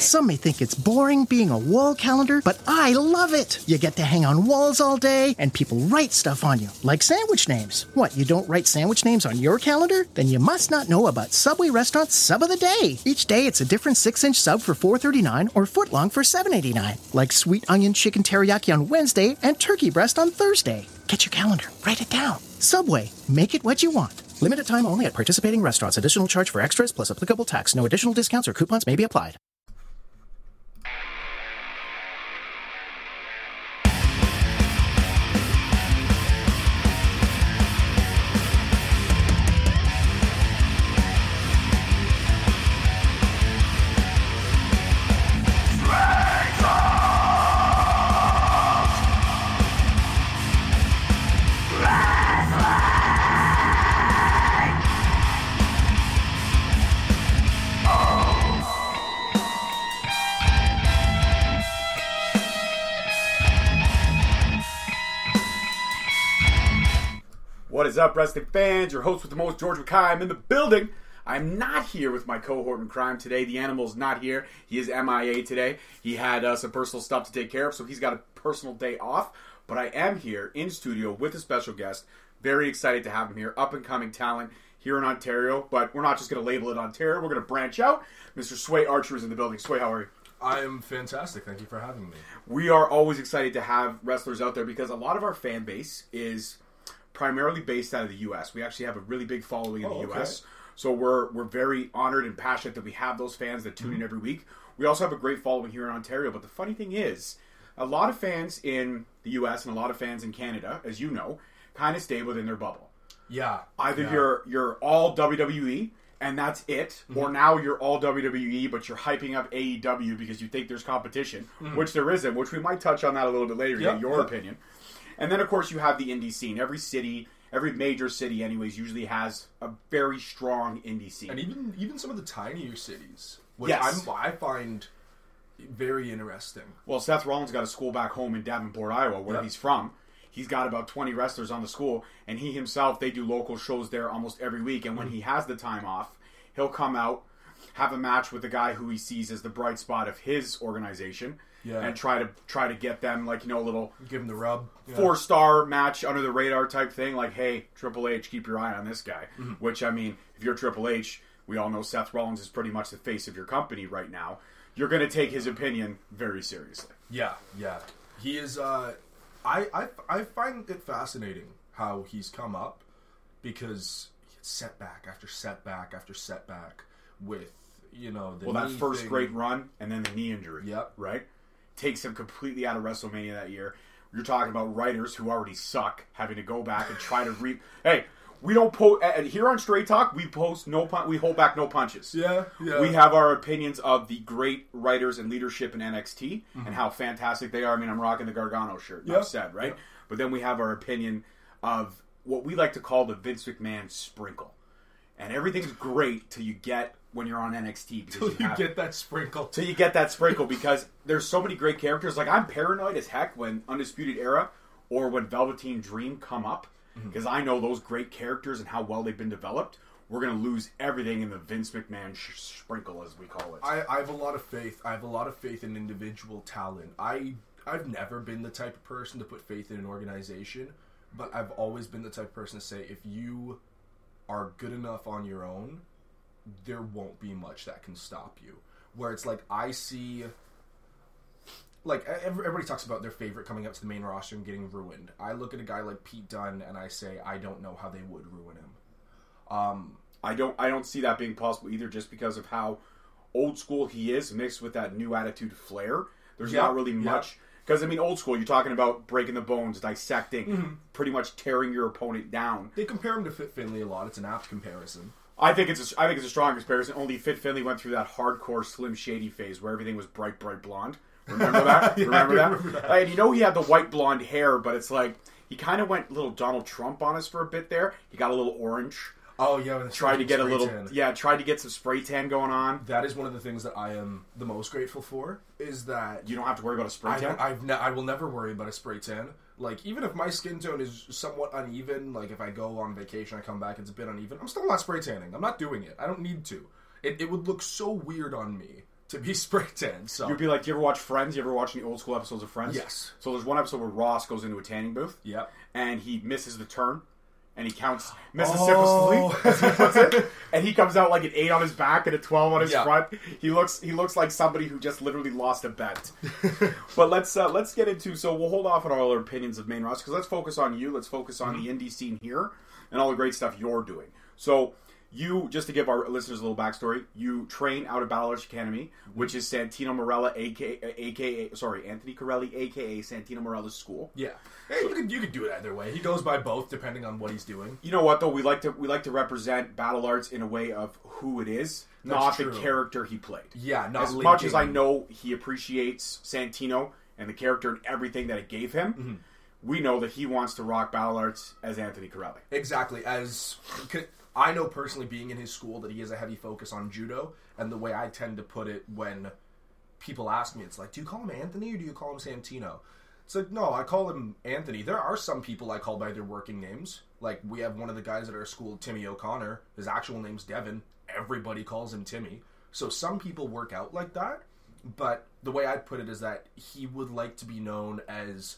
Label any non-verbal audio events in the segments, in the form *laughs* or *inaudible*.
Some may think it's boring being a wall calendar, but I love it. You get to hang on walls all day, and people write stuff on you, like sandwich names. What, you don't write sandwich names on your calendar? Then you must not know about Subway Restaurant's Sub of the Day. Each day it's a different 6-inch sub for $4.39 or footlong for $7.89, like sweet onion chicken teriyaki on Wednesday and turkey breast on Thursday. Get your calendar, write it down. Subway, make it what you want. Limited time only at participating restaurants. Additional charge for extras plus applicable tax. No additional discounts or coupons may be applied. Up, wrestling fans? Your host with the most, George McKay. I'm in the building. I'm not here with my cohort in crime today. The animal's not here. He is MIA today. He had uh, some personal stuff to take care of, so he's got a personal day off. But I am here in studio with a special guest. Very excited to have him here. Up and coming talent here in Ontario. But we're not just going to label it Ontario. We're going to branch out. Mr. Sway Archer is in the building. Sway, how are you? I am fantastic. Thank you for having me. we are always excited to have wrestlers out there because a lot of our fan base is primarily based out of the U.S. We actually have a really big following in Oh, the okay. U.S. So we're we're very honored and passionate that we have those fans that Mm-hmm. tune in every week. We also have a great following here in Ontario. But the funny thing is, a lot of fans in the U.S. and a lot of fans in Canada, as you know, kind of stay within their bubble. Yeah. Either yeah. you're you're all WWE and that's it, Mm-hmm. or now you're all WWE, but you're hyping up AEW because you think there's competition, which there isn't. Which we might touch on that a little bit later. Yep, get your yep. opinion. And then of course you have the indie scene. Every city, every major city, anyways, usually has a very strong indie scene. and even even some of the tinier cities, which Yes. I'm, I find very interesting. Well, Seth Rollins got a school back home in Davenport, Iowa, where Yep. he's from. He's got about 20 wrestlers on the school, and he himself, they do local shows there almost every week. And when Mm-hmm. he has the time off, he'll come out, have a match with the guy who he sees as the bright spot of his organization, Yeah. and try to try to get them like you know a little Give them the rub. Yeah. four star match under the radar type thing. Like, hey, Triple H, keep your eye on this guy. Mm-hmm. Which I mean, if you're Triple H, we all know Seth Rollins is pretty much the face of your company right now. You're going to take his opinion very seriously. Yeah, yeah. He is. Uh, I, I I find it fascinating how he's come up because setback after setback after setback with you know the Well, that first thing. great run and then the knee injury. Yep. Right? Takes him completely out of WrestleMania that year. You're talking about writers who already suck having to go back and try to re. *laughs* hey, we don't post here on Straight Talk. We post no pun. We hold back no punches. Yeah, yeah. We have our opinions of the great writers and leadership in NXT Mm-hmm. and how fantastic they are. I mean, I'm rocking the Gargano shirt. Enough said, right? But then we have our opinion of what we like to call the Vince McMahon sprinkle. And everything's great till you get when you're on NXT because you you, have, get that sprinkle. till you get that sprinkle because there's so many great characters. Like I'm paranoid as heck when Undisputed Era or when Velveteen Dream come up Mm-hmm. because I know those great characters and how well they've been developed. We're gonna lose everything in the Vince McMahon sh- sprinkle, as we call it. I, I have a lot of faith. I have a lot of faith in individual talent. I I've never been the type of person to put faith in an organization, but I've always been the type of person to say if you are good enough on your own, there won't be much that can stop you. Where it's like I see like everybody talks about their favorite coming up to the main roster and getting ruined. I look at a guy like Pete Dunne and I say I don't know how they would ruin him. Um, I don't I don't see that being possible either, just because of how old school he is, mixed with that new attitude flair. There's Yeah, not really yeah. much because I mean, old school. You're talking about breaking the bones, dissecting, Mm-hmm. pretty much tearing your opponent down. they compare him to Fit Finlay a lot. It's an apt comparison. I think it's a, I think it's a strong comparison. Only Fit Finlay went through that hardcore Slim Shady phase where everything was bright, bright blonde. Remember that? *laughs* Yeah, remember, that? remember that. And you know he had the white blonde hair, but it's like he kind of went little Donald Trump on us for a bit there. He got a little orange. Oh yeah, Tried to get a little tan. yeah, tried to get some spray tan going on. That is one of the things that I am the most grateful for. Is that You don't have to worry about a spray I tan. I've ne- I will never worry about a spray tan. Like even if my skin tone is somewhat uneven, like if I go on vacation, I come back, it's a bit uneven. I'm still not spray tanning. I'm not doing it. I don't need to. It, it would look so weird on me to be *laughs* spray tan. So You'd be like, do you ever watch Friends? You ever watch any old school episodes of Friends? Yes. So there's one episode where Ross goes into a tanning booth. Yep. And he misses the turn. And he counts Mississippi Oh. as he puts it, and he comes out like an eight on his back and a twelve on his Yeah. front. He looks he looks like somebody who just literally lost a bet. *laughs* but let's uh, let's get into so we'll hold off on all our opinions of main roster because let's focus on you. Let's focus on the indie scene here and all the great stuff you're doing. So you just to give our listeners a little backstory, you train out of Battle Arts Academy, which is Santino Marella, aka, aka sorry Anthony Carelli, aka Santino Marella's school. yeah, Hey, you could you could do it either way. He goes by both depending on what he's doing. You know what though? We like to we like to represent Battle Arts in a way of who it is, not the character he played. Yeah, not as much as I know he appreciates Santino and the character and everything that it gave him, Mm-hmm. we know that he wants to rock Battle Arts as Anthony Carelli. Exactly. As I know personally, being in his school, that he has a heavy focus on judo, and the way I tend to put it when people ask me, it's like, do you call him Anthony or do you call him Santino? It's like, no, I call him Anthony. There are some people I call by their working names. Like we have one of the guys at our school, Timmy O'Connor. His actual name's Devin. Everybody calls him Timmy. So some people work out like that. But the way I put it is that he would like to be known as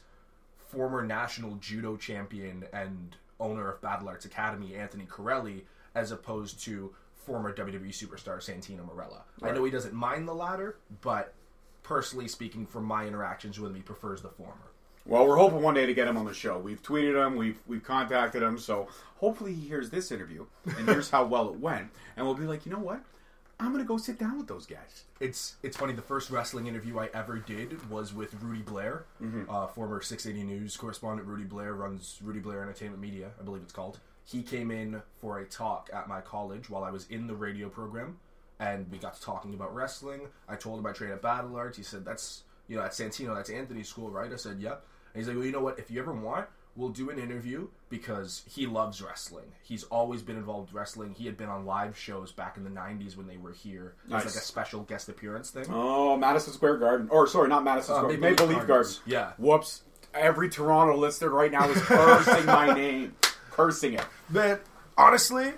former national judo champion and owner of Battle Arts Academy, Anthony Carelli, as opposed to former WWE superstar Santino Marella. I know he doesn't mind the latter, but personally speaking, from my interactions with him, he prefers the former. Well, we're hoping one day to get him on the show. We've tweeted him, we've we've contacted him, so hopefully he hears this interview and hears how well it went, and we'll be like, you know what? I'm gonna go sit down with those guys. It's it's funny. The first wrestling interview I ever did was with Rudy Blair, uh, former 680 News correspondent. Rudy Blair runs Rudy Blair Entertainment Media, I believe it's called. He came in for a talk at my college while I was in the radio program, and we got to talking about wrestling. I told him I trained at Battle Arts. He said, "That's you know, at Santino, that's Anthony's school, right?" I said, "Yep." And he's like, "Well, you know what? If you ever want." We'll do an interview because he loves wrestling. He's always been involved with wrestling. He had been on live shows back in the '90s when they were here. It was Nice. like a special guest appearance thing. Oh, Madison Square Garden, or sorry, not Madison Uh, Square, Maple Maple, Leaf Gardens. Garden. Yeah. Whoops! Every Toronto listener right now is cursing my *laughs* name, cursing it. Man, honestly,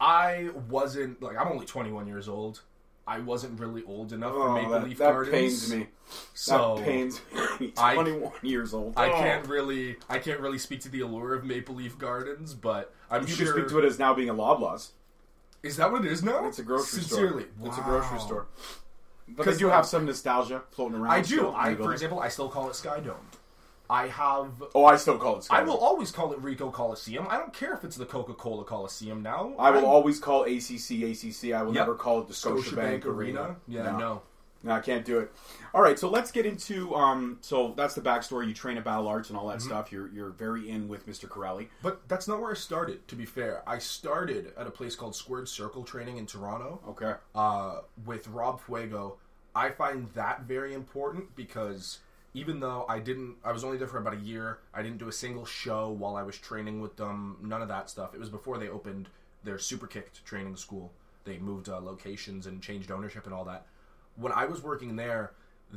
I wasn't like I'm only 21 years old. I wasn't really old enough for Oh, Maple that, Leaf that Gardens. pains me. So that pains me. *laughs* I- 21 years old. I Oh. can't really I can't really speak to the allure of Maple Leaf Gardens, but I'm You sure should speak to it as now being a Loblaws. Is that what it is now? It's a grocery store. Sincerely. store. It's a grocery store. But they Because, do uh, have some nostalgia floating around. I do. I, for example, I still call it Sky Dome. I have. Oh, I still call it Sky I will always call it Ricoh Coliseum. I don't care if it's the Coca Cola Coliseum now. I will I'm- always call ACC ACC. I will Yep. never call it the Scotiabank, Scotiabank Arena. Arena. Yeah, no. No, I can't do it. All right, so let's get into um. So that's the backstory. You train at Battle Arts and all Mm-hmm. that stuff. You're you're very in with Mr. Carelli. But that's not where I started, to be fair. I started at a place called Squared Circle Training in Toronto Okay. uh, with Rob Fuego. I find that very important because even though I didn't, I was only there for about a year, I didn't do a single show while I was training with them, none of that stuff. It was before they opened their Super Kicked training school. They moved uh, locations and changed ownership and all that. When I was working there,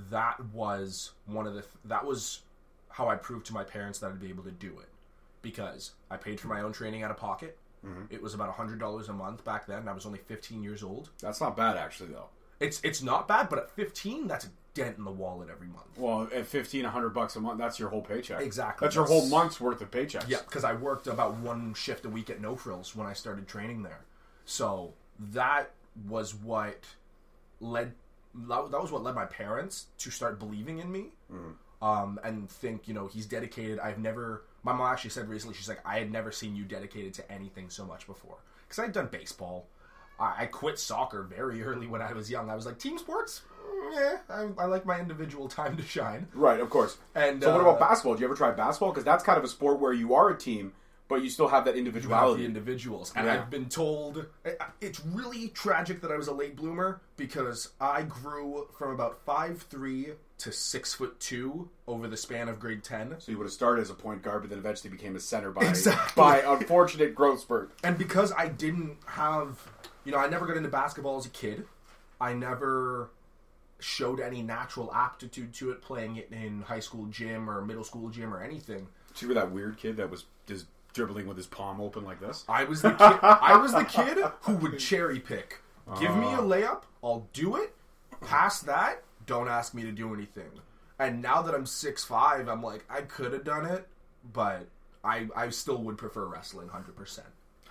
that was one of the, th- that was how I proved to my parents that I'd be able to do it because I paid for my own training out of pocket. Mm-hmm. It was about hundred dollars a month back then. I was only fifteen years old. That's not bad actually, though. It's it's not bad, but at fifteen, that's a dent in the wallet every month. Well, at fifteen, hundred bucks a month, that's your whole paycheck. Exactly. That's your whole month's worth of paychecks. Yeah, because I worked about one shift a week at No Frills when I started training there. So that was what led. That that was what led my parents to start believing in me, um, and think you know he's dedicated. I've never. My mom actually said recently, she's like, I had never seen you dedicated to anything so much before. Because I'd done baseball. I, I quit soccer very early when I was young. I was like, team sports. Mm, Yeah, I, I like my individual time to shine. Right, of course. And, so, what uh, about basketball? Do you ever try basketball? Because that's kind of a sport where you are a team, but you still have that you have individuality. the individuals. And Yeah. I've been told it's really tragic that I was a late bloomer because I grew from about five three to six foot two over the span of grade ten. so you would have started as a point guard, but then eventually became a center by Exactly. by unfortunate growth spurt. And because I didn't have, you know, I never got into basketball as a kid. I never showed any natural aptitude to it, playing it in high school gym or middle school gym or anything. So you were that weird kid that was just dribbling with his palm open like this. I was the kid. I was the kid who would cherry pick. Give me a uh. layup, I'll do it. Past that, don't ask me to do anything. And now that I'm six five, I'm like, I could have done it, but I I still would prefer wrestling hundred percent.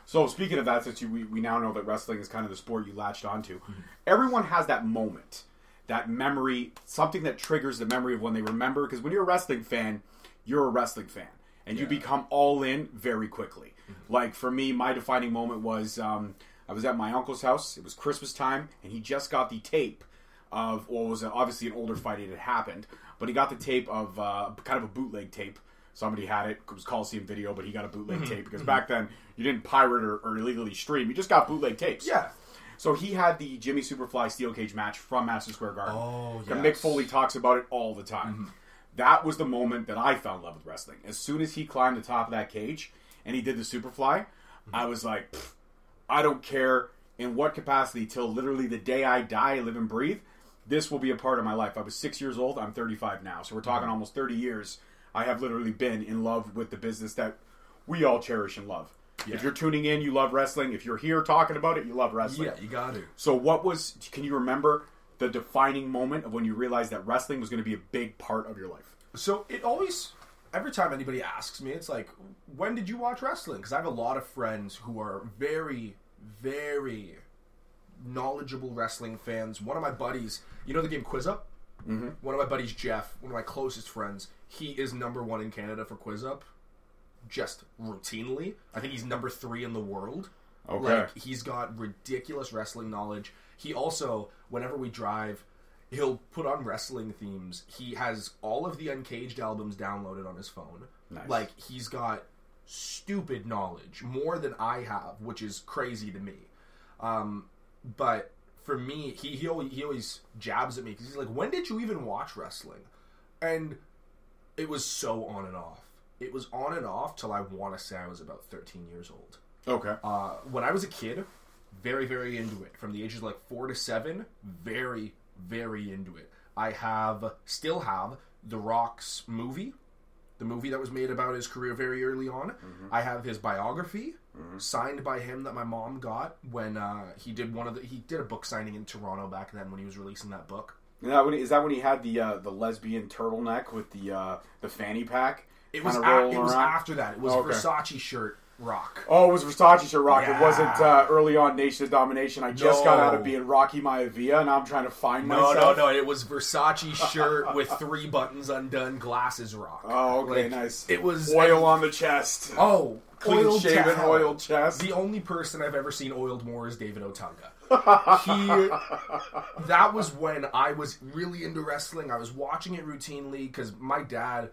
So speaking of that, since you, we, we now know that wrestling is kind of the sport you latched onto, mm-hmm. everyone has that moment, that memory, something that triggers the memory of when they remember. Because when you're a wrestling fan, you're a wrestling fan, and you become all in very quickly. Like for me, my defining moment was um, I was at my uncle's house. It was Christmas time, and he just got the tape of what was obviously an older fight it had happened, but he got the tape of uh, kind of a bootleg tape. Somebody had it. It was Coliseum Video, but he got a bootleg tape because back then you didn't pirate or, or illegally stream. You just got bootleg tapes. Yeah. So he had the Jimmy Superfly steel cage match from Madison Square Garden. Oh, yeah. And. Mick Foley talks about it all the time. That was the moment that I fell in love with wrestling. As soon as he climbed the top of that cage and he did the Superfly, I was like, I don't care in what capacity till literally the day I die, live and breathe. This will be a part of my life. I was six years old. I'm 35 now, so we're talking mm-hmm. almost 30 years. I have literally been in love with the business that we all cherish and love. If you're tuning in, you love wrestling. If you're here talking about it, you love wrestling. Yeah, you got to. So, what was? Can you remember the defining moment of when you realized that wrestling was going to be a big part of your life? So it always, every time anybody asks me, it's like, when did you watch wrestling? Because I have a lot of friends who are very, very knowledgeable wrestling fans. One of my buddies, you know the game Quiz Up? Mm-hmm. One of my buddies, Jeff, one of my closest friends, he is number one in Canada for Quiz Up. Just routinely. I think he's number three in the world. Okay. Like, he's got ridiculous wrestling knowledge. He also, whenever we drive, he'll put on wrestling themes. He has all of the Uncaged albums downloaded on his phone. Nice. Like he's got stupid knowledge, more than I have, which is crazy to me. Um, but for me, he he always, he always jabs at me because he's like, "When did you even watch wrestling?" And it was so on and off. It was on and off till I want to say I was about 13 years old. Okay. Uh, when I was a kid, very, very into it. From the ages of like four to seven, very, very into it. I have, still have, The Rock's movie, the movie that was made about his career very early on. I have his biography signed by him that my mom got when uh, he did one of the, he did a book signing in Toronto back then when he was releasing that book. Is that when he, is that when he had the uh, the lesbian turtleneck with the uh, the fanny pack? It was, a- it was after that. It was Okay. Versace shirt rock. Oh, it was Versace shirt rock. It wasn't uh, early on Nation of Domination. I just got out of being Rocky Maivia, and I'm trying to find No, myself. no, no. no. It was Versace shirt with three buttons undone, glasses rock. Oh, okay, Like, nice. It was oil on the chest. Oh, Clean oiled shaven, to oiled chest. The only person I've ever seen oiled more is David Otunga. he, that was when I was really into wrestling. I was watching it routinely because my dad,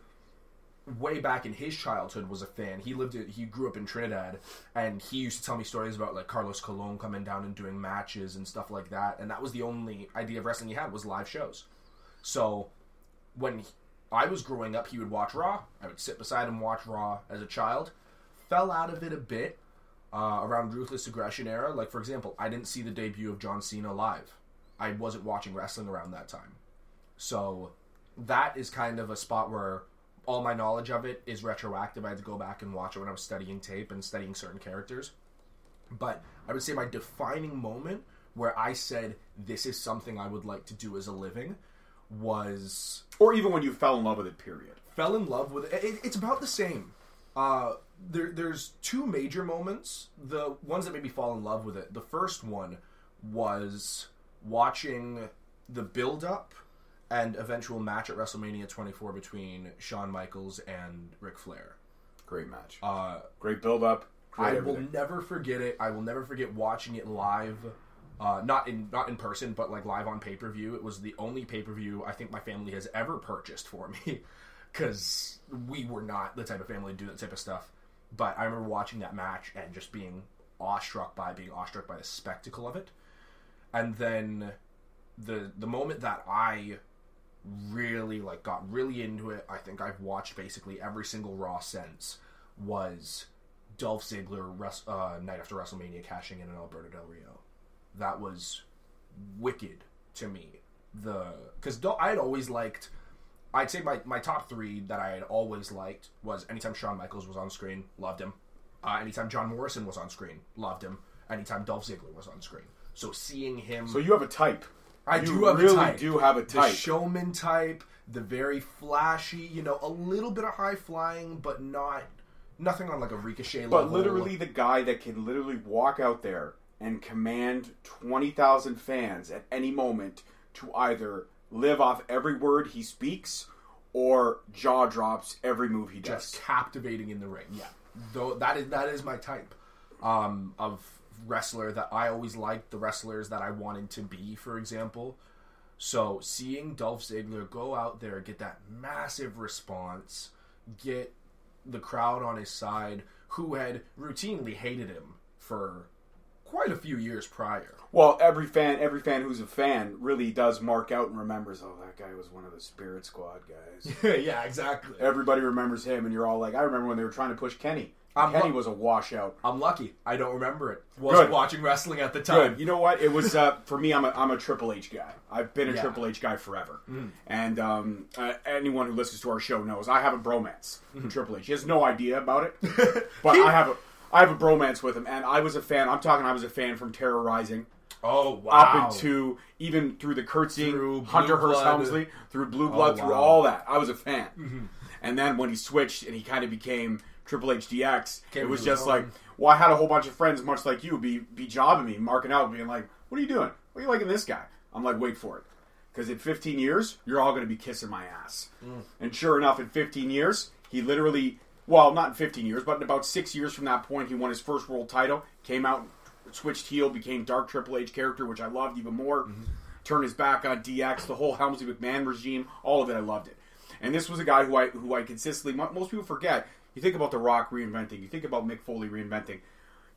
way back in his childhood, was a fan. He lived, he grew up in Trinidad, and he used to tell me stories about like Carlos Colon coming down and doing matches and stuff like that. And that was the only idea of wrestling he had was live shows. So when he- I was growing up, he would watch Raw. I would sit beside him watch Raw as a child. Fell out of it a bit uh, around Ruthless Aggression era. Like for example, I didn't see the debut of John Cena live. I wasn't watching wrestling around that time. So that is kind of a spot where all my knowledge of it is retroactive. I had to go back and watch it when I was studying tape and studying certain characters. But I would say my defining moment where I said this is something I would like to do as a living was Or even when you fell in love with it, period. fell in love with it. it it's about the same. Uh, there, there's two major moments. The ones that made me fall in love with it. The first one was watching the build up and eventual match at WrestleMania 24 between Shawn Michaels and Ric Flair. Great match. Uh, Great build up. Great I will never forget it. I will never forget watching it live. Uh, not in not in person, but like live on pay per view. It was the only pay per view I think my family has ever purchased for me, *laughs* because we were not the type of family to do that type of stuff. But I remember watching that match and just being awestruck by being awestruck by the spectacle of it. And then the the moment that I really like got really into it, I think I've watched basically every single Raw since was Dolph Ziggler uh, night after WrestleMania cashing in on Alberto Del Rio. That was wicked to me. The because I had always liked. I'd say my, my top three that I had always liked was anytime Shawn Michaels was on screen, loved him. Uh, anytime John Morrison was on screen, loved him. Anytime Dolph Ziggler was on screen. So seeing him, So you have a type. I You do have really a type. do have a type. The showman type, the very flashy, you know, a little bit of high flying, but not nothing on like a ricochet But level. literally, the guy that can literally walk out there and command 20,000 fans at any moment to either live off every word he speaks or jaw drops every move he does. just captivating in the ring. Yeah, though that is that is my type um, of wrestler that I always liked. The wrestlers that I wanted to be, for example. So seeing Dolph Ziggler go out there, get that massive response, get the crowd on his side, who had routinely hated him for quite a few years prior. Well, every fan, every fan who's a fan really does mark out and remembers, oh, that guy was one of the Spirit Squad guys. *laughs* yeah, exactly. Everybody remembers him, and you're all like, I remember when they were trying to push Kenny. I'm Kenny lo- was a washout. I'm lucky. I don't remember it. Wasn't Good. watching wrestling at the time. Good. You know what? It was uh, for me. I'm a I'm a Triple H guy. I've been a Yeah. Triple H guy forever. And um, uh, anyone who listens to our show knows I have a bromance with Triple H. He has no idea about it, *laughs* but I have a I have a bromance with him. And I was a fan. I'm talking. I was a fan from Terra Ryzing Oh wow! up into even through the curtsy, Through Hunter Hearst Blood. Helmsley, through Blue Blood, through wow. all that. I was a fan. And then when he switched and he kind of became Triple H DX, Came it was just like, well, I had a whole bunch of friends, much like you, be be jobbing me, marking out, being like, "What are you doing? What are you liking this guy?" I'm like, "Wait for it." Because in 15 years, you're all going to be kissing my ass. Mm. And sure enough, in 15 years, he literally, well, not in 15 years, but in about six years from that point, he won his first world title, came out, switched heel, became Dark Triple H character, which I loved even more. Mm-hmm. Turned his back on DX, the whole Helmsley McMahon regime, all of it, I loved it. And this was a guy who I who I consistently, most people forget. You think about The Rock reinventing, you think about Mick Foley reinventing,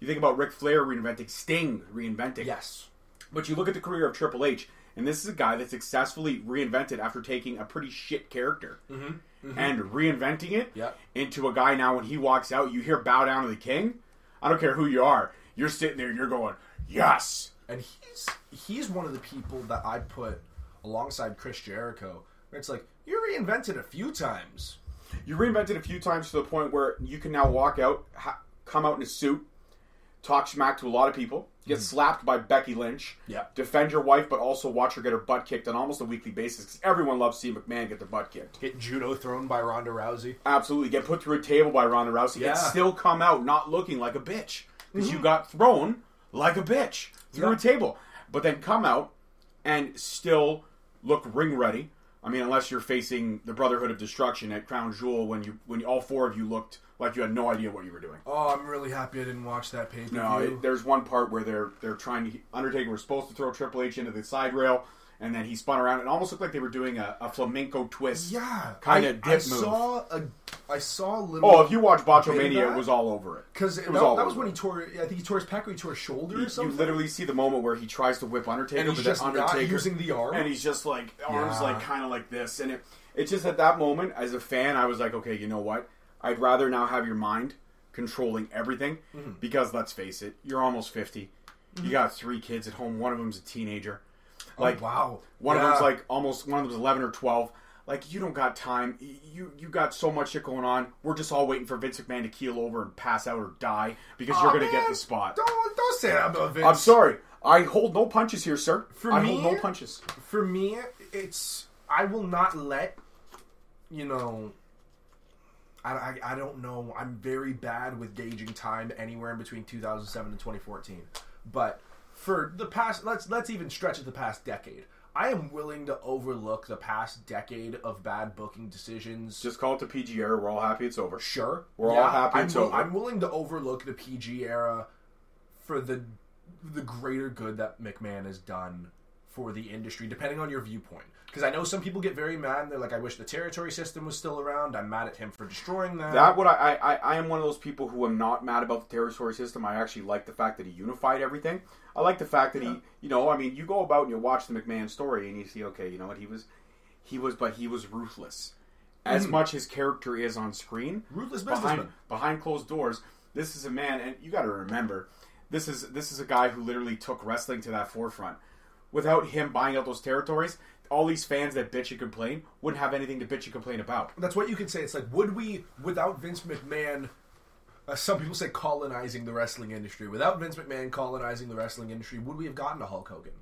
you think about Ric Flair reinventing, Sting reinventing. yes. But you look at the career of Triple H, and this is a guy that successfully reinvented after taking a pretty shit character mm-hmm. Mm-hmm. and reinventing it Yep. into a guy now when he walks out, you hear bow down to the king. I don't care who you are. You're sitting there, you're going, yes. and he's he's one of the people that I put alongside Chris Jericho. It's like you reinvented a few times. You reinvented a few times to the point where you can now walk out, ha- come out in a suit, talk smack to a lot of people, get mm-hmm. slapped by Becky Lynch, Yeah. defend your wife, but also watch her get her butt kicked on almost a weekly basis because everyone loves seeing McMahon get their butt kicked. Get judo thrown by Ronda Rousey. Absolutely, get put through a table by Ronda Rousey Yeah. and still come out not looking like a bitch because you mm-hmm. got thrown like a bitch through Yeah. a table, but then come out and still look ring ready. I mean, unless you're facing the Brotherhood of Destruction at Crown Jewel, when you when all four of you looked like you had no idea what you were doing. Oh, I'm really happy I didn't watch that pay per view. No, it, there's one part where they're they're trying to Undertaker was supposed to throw Triple H into the side rail, and then he spun around. It almost looked like they were doing a, a flamenco twist. yeah, kind of dip move. I move. saw a, I saw a little. Oh, if you watch Botchamania, that? it was all over it. because it was all that was over when it. he tore. I think he tore his pec or he tore his shoulder or You, you literally see the moment where he tries to whip Undertaker, And he's but just Undertaker using the arm? and he's just like arms Yeah. like kind of like this, and it it's just at that moment as a fan, I was like, okay, you know what? I'd rather now have your mind controlling everything Mm-hmm. because let's face it, you're almost 50 You got three kids at home. One of them's a teenager. Oh, like Oh, wow. One of Yeah. them's like almost. One of them's eleven or twelve. Like you don't got time. You you got so much shit going on. We're just all waiting for Vince McMahon to keel over and pass out or die because you're gonna get the spot. Don't don't say that about Vince. I'm sorry. I hold no punches here, sir. For I me- hold no punches. For me, it's I will not let you know. I, I, I don't know. I'm very bad with gauging time anywhere in between 2007 and 2014. But for the past, let's let's even stretch it the past decade. I am willing to overlook the past decade of bad booking decisions. Just call it the PG era. We're all happy it's over. Sure, We're all happy I'm, it's over. I'm willing to overlook the PG era for the the greater good that McMahon has done for the industry, depending on your viewpoint. Because I know some people get very mad. and They're like, "I wish the territory system was still around." I'm mad at him for destroying that. That what I, I I am one of those people who am not mad about the territory system. I actually like the fact that he unified everything. I like the fact that he, you know, I mean, you go about and you watch the McMahon story and you see, okay, you know what, he was, he was, but he was ruthless. As mm-hmm. much his character is on screen, Ruthless behind businessman. behind closed doors. This is a man, and you got to remember, this is this is a guy who literally took wrestling to that forefront. Without him buying out those territories, all these fans that bitch and complain wouldn't have anything to bitch and complain about. That's what you can say. It's like, would we, without Vince McMahon, uh, some people say colonizing the wrestling industry, without Vince McMahon colonizing the wrestling industry, would we have gotten a Hulk Hogan?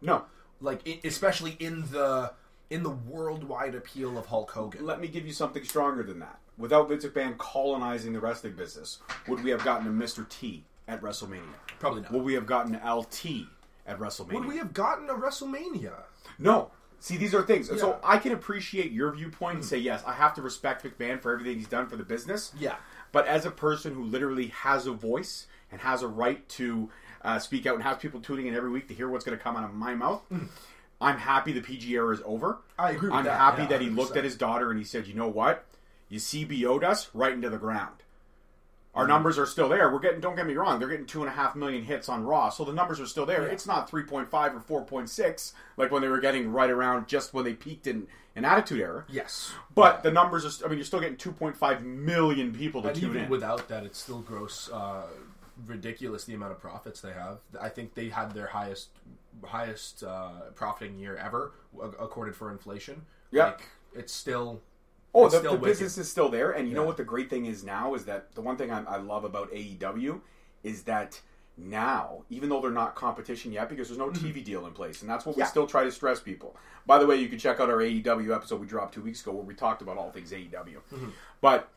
No, like especially in the in the worldwide appeal of Hulk Hogan. Let me give you something stronger than that. Without Vince McMahon colonizing the wrestling business, would we have gotten a Mr. T at WrestleMania? Probably not. Would we have gotten LT at WrestleMania? Would we have gotten a WrestleMania? No. See, these are things. Yeah. So I can appreciate your viewpoint and say, yes, I have to respect McMahon for everything he's done for the business. Yeah. But as a person who literally has a voice and has a right to uh, speak out and has people tuning in every week to hear what's going to come out of my mouth, I'm happy the PG era is over. I agree with I'm that, happy yeah, that he looked 100%. at his daughter and he said, you know what? You CBO'd us right into the ground. Our numbers are still there. We're getting. Don't get me wrong. They're getting two and a half million hits on Raw, so the numbers are still there. Yeah. It's not three point five or four point six like when they were getting right around just when they peaked in an Attitude Era. Yes. But the numbers are. st- I mean, you're still getting two point five million people to and tune even in. without that, it's still gross, uh, ridiculous the amount of profits they have. I think they had their highest highest uh, profiting year ever, accorded for inflation. Yeah. Like, it's still. Oh, the, the business is still there, and you know what the great thing is now is that the one thing I, I love about AEW is that now, even though they're not competition yet, because there's no TV deal in place, and that's what we Mm-hmm. Still try to stress people. By the way, you can check out our AEW episode we dropped two weeks ago where we talked about all things AEW. Mm-hmm. But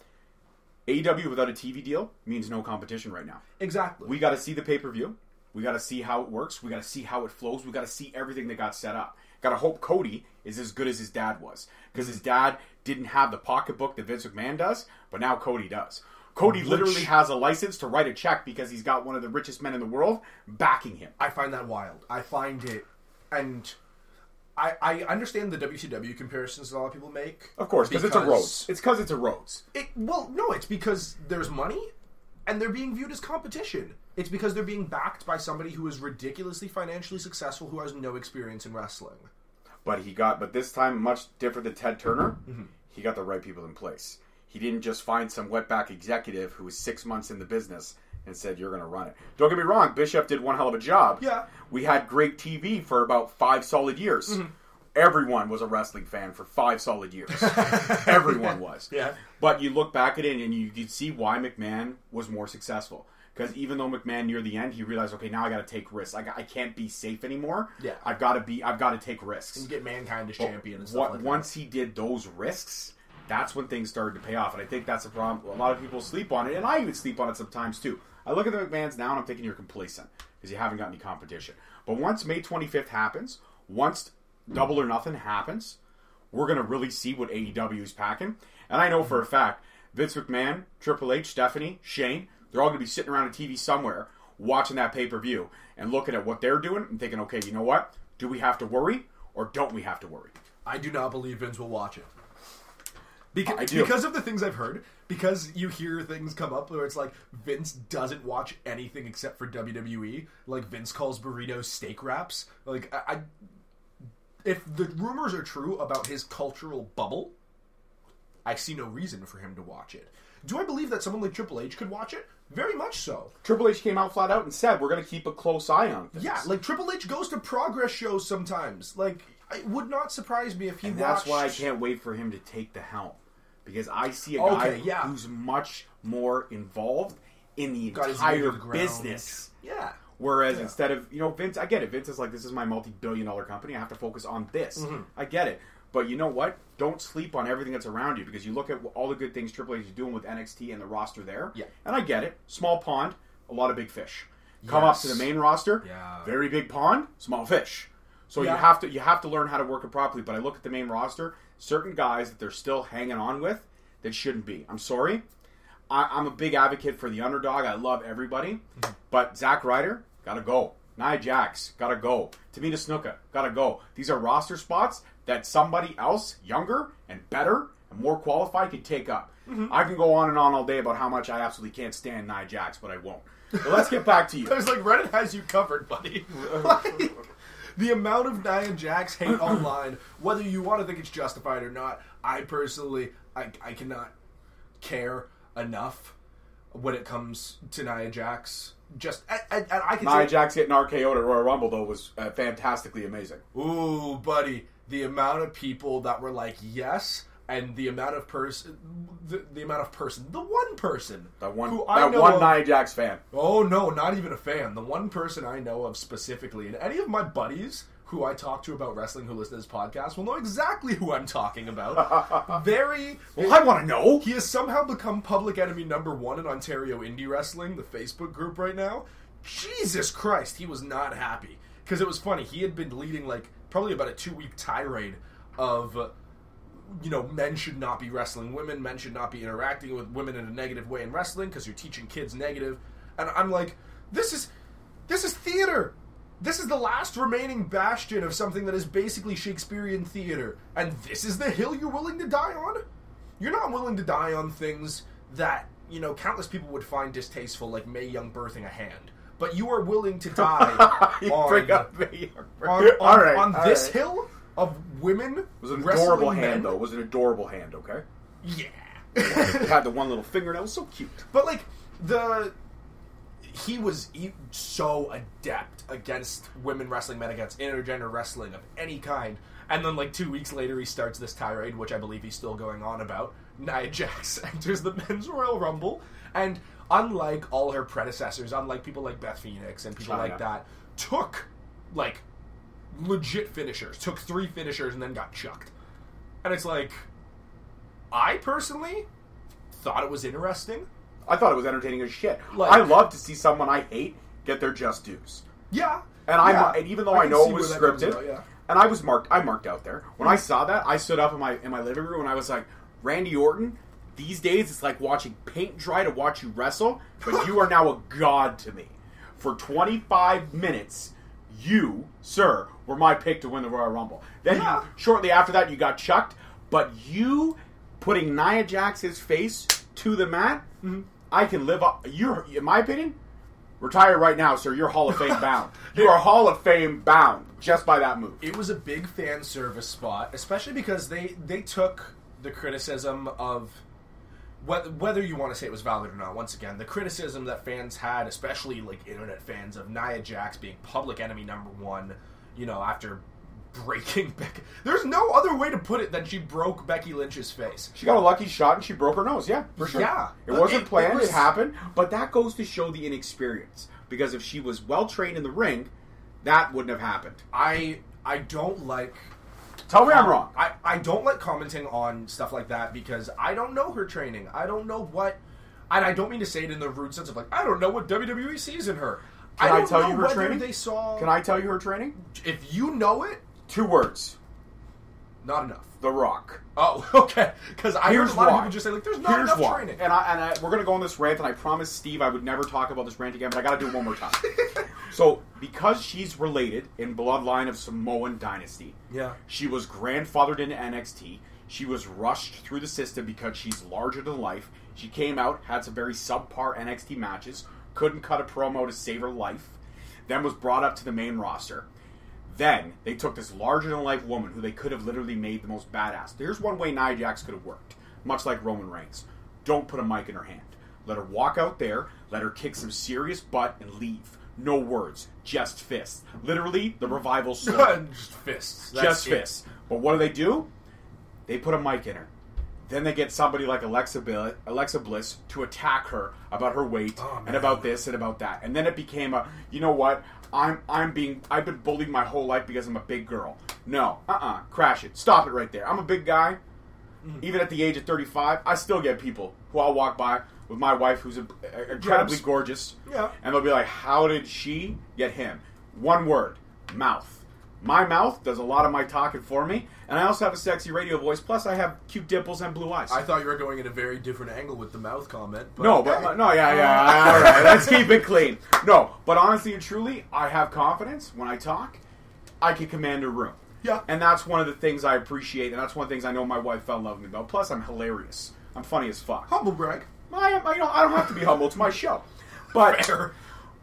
AEW without a TV deal means no competition right now. Exactly. We got to see the pay per view. We got to see how it works. We got to see how it flows. We got to see everything that got set up. Got to hope Cody is as good as his dad was because his mm-hmm. dad didn't have the pocketbook that Vince McMahon does, but now Cody does. Cody Which- literally has a license to write a check because he's got one of the richest men in the world backing him. I find that wild. I find it, and I I understand the WCW comparisons that a lot of people make. Of course, because it's a Rhodes. It's because it's a Rhodes. It, well, no, it's because there's money, and they're being viewed as competition. It's because they're being backed by somebody who is ridiculously financially successful who has no experience in wrestling. But he got, but this time much different than Ted Turner. Mm-hmm. He got the right people in place. He didn't just find some wetback executive who was six months in the business and said, "You're going to run it." Don't get me wrong. Bischoff did one hell of a job. Yeah. we had great TV for about five solid years. Mm-hmm. Everyone was a wrestling fan for five solid years. *laughs* Everyone was. Yeah. But you look back at it and you could see why McMahon was more successful. Because even though McMahon near the end, he realized, okay, now I got to take risks. I, I can't be safe anymore. Yeah. I've got to be. I've got to take risks. And get mankind as champion and stuff What- like that. once he did those risks, that's when things started to pay off. And I think that's a problem. A lot of people sleep on it, and I even sleep on it sometimes too. I look at the McMahons now, and I'm thinking you're complacent because you haven't got any competition. But once May 25th happens, once Double or Nothing happens, we're going to really see what AEW is packing. And I know for a fact, Vince McMahon, Triple H, Stephanie, Shane, they're all going to be sitting around a TV somewhere watching that pay per view and looking at what they're doing and thinking, okay, you know what? Do we have to worry or don't we have to worry? I do not believe Vince will watch it. Because, I do. because of the things I've heard, because you hear things come up where it's like Vince doesn't watch anything except for WWE. Like Vince calls burritos steak wraps. Like I, I if the rumors are true about his cultural bubble, I see no reason for him to watch it. Do I believe that someone like Triple H could watch it? Very much so. Triple H came out flat out and said, we're going to keep a close eye on things. Yeah, like Triple H goes to progress shows sometimes. Like it would not surprise me if he And that's why I can't wait for him to take the helm. Because I see a guy Okay, yeah. who's much more involved in the Got entire to the ground. business. Yeah. Whereas Yeah. instead of, you know, Vince, I get it. Vince is like, this is my multi billion dollar company. I have to focus on this. Mm-hmm. I get it. But you know what? Don't sleep on everything that's around you because you look at all the good things Triple H is doing with NXT and the roster there. Yeah. And I get it. Small pond, a lot of big fish. Come up to the main roster, Yeah. very big pond, small fish. So you have to you have to learn how to work it properly. But I look at the main roster, certain guys that they're still hanging on with that shouldn't be. I'm sorry. I, I'm a big advocate for the underdog. I love everybody, mm-hmm. but Zack Ryder gotta go. Nia Jax gotta go. Tamina Snuka gotta go. These are roster spots that somebody else, younger and better and more qualified, can take up. Mm-hmm. I can go on and on all day about how much I absolutely can't stand Nia Jax, but I won't. But let's get back to you. *laughs* I was like, Reddit has you covered, buddy. *laughs* Like, the amount of Nia Jax hate *clears throat* online, whether you want to think it's justified or not, I personally, I, I cannot care enough when it comes to Nia Jax. Just, and, and, and I can Nia say, Jax getting RKO'd at Royal Rumble though was uh, fantastically amazing. ooh, buddy, the amount of people that were like, yes, and the amount of person, the, the amount of person, the one person That one, who I that know one of- Nia Jax fan. Oh no, not even a fan. The one person I know of specifically, and any of my buddies who I talk to about wrestling who listen to this podcast will know exactly who I'm talking about. *laughs* Very. Well, I want to know. He has somehow become public enemy number one in Ontario Indie Wrestling, the Facebook group right now. Jesus Christ, he was not happy. Because it was funny. He had been leading, like, probably about a two week tirade of, uh, you know, men should not be wrestling women, men should not be interacting with women in a negative way in wrestling because you're teaching kids negative. And I'm like, this is. This is theater! This is the last remaining bastion of something that is basically Shakespearean theater. And this is the hill you're willing to die on? You're not willing to die on things that, you know, countless people would find distasteful, like Mae Young birthing a hand. But you are willing to die *laughs* on, bring up me. on, on, right, on this right. hill of women. It was an adorable men. hand, though. It was an adorable hand. Okay. Yeah. It had the *laughs* one little fingernail. It was so cute. But like the he was e- so adept against women wrestling, men against intergender wrestling of any kind. And then like two weeks later, he starts this tirade, which I believe he's still going on about. Nia Jax *laughs* enters the men's Royal Rumble, and unlike all her predecessors, unlike people like Beth Phoenix and people Chyna. like that, took like legit finishers, took three finishers, and then got chucked. And it's like, I personally thought it was interesting. I thought it was entertaining as shit. Like- I love to see someone I hate get their just dues. Yeah, And I, Yeah. and even though I, can know it was where that comes scripted, about, yeah. and I was marked, I marked out there. When I saw that, I stood up in my in my living room and I was like, Randy Orton. These days, it's like watching paint dry to watch you wrestle, but you are now a god to me. For 25 minutes, you, sir, were my pick to win the Royal Rumble. Then, Yeah. you, shortly after that, you got chucked. But you putting Nia Jax's face to the mat, Mm-hmm. I can live up. You're, in my opinion, retire right now, sir. You're Hall of Fame bound. You are Hall of Fame bound just by that move. it was a big fan service spot, especially because they they took the criticism of whether, whether you want to say it was valid or not. Once again, the criticism that fans had, especially like internet fans, of Nia Jax being public enemy number one. You know, after breaking *laughs* Becky, there's no other way to put it than she broke Becky Lynch's face. She got a lucky shot and she broke her nose. Yeah, for sure. Yeah. it wasn't It- it planned. It, was- happened. But that goes to show the inexperience. Because if she was well trained in the ring, that wouldn't have happened. I I don't like Tell me I'm wrong. I, I don't like commenting on stuff like that because I don't know her training. I don't know what, and I don't mean to say it in the rude sense of like I don't know what WWE sees in her. Can I don't tell you her training? They saw. Can I tell you her training? If you know it, Two words: not enough. The Rock. Oh, *laughs* okay. Because I Here's heard a lot why. of people just say like, "There's not Here's enough why. training." And I and I, we're gonna go on this rant, and I promised Steve I would never talk about this rant again, but I got to do it one more time. *laughs* so, because she's related in bloodline of Samoan dynasty, Yeah. she was grandfathered into NXT. She was rushed through the system because she's larger than life. She came out, had some very subpar NXT matches, couldn't cut a promo to save her life, then was brought up to the main roster. Then they took this larger than life woman who they could have literally made the most badass. There's one way Nia Jax could have worked, much like Roman Reigns. Don't put a mic in her hand. Let her walk out there, let her kick some serious butt, and leave. No words, just fists. Literally, the revival *laughs* slogan. just fists. That's just it. fists. But what do they do? They put a mic in her. Then they get somebody like Alexa, Bill, Alexa Bliss to attack her about her weight Oh, and about this and about that. And then it became a, you know what? I'm I'm being I've been bullied my whole life because I'm a big girl. No, uh uh crash it. Stop it right there. I'm a big guy. Mm-hmm. Even at the age of 35, I still get people who I'll walk by with my wife who's a, incredibly Yes. gorgeous. Yeah. And they'll be like, "How did she get him?" One word: mouth. My mouth does a lot of my talking for me, and I also have a sexy radio voice. Plus, I have cute dimples and blue eyes. I thought you were going in a very different angle with the mouth comment. But no, but hey. no, yeah, yeah. *laughs* All right, let's keep it clean. No, but honestly and truly, I have confidence when I talk. I can command a room. Yeah. and that's one of the things I appreciate, and that's one of the things I know my wife fell in love with me about. Plus, I'm hilarious. I'm funny as fuck. humble brag. I, am- you know, I don't have to be humble. It's my show. But Fair.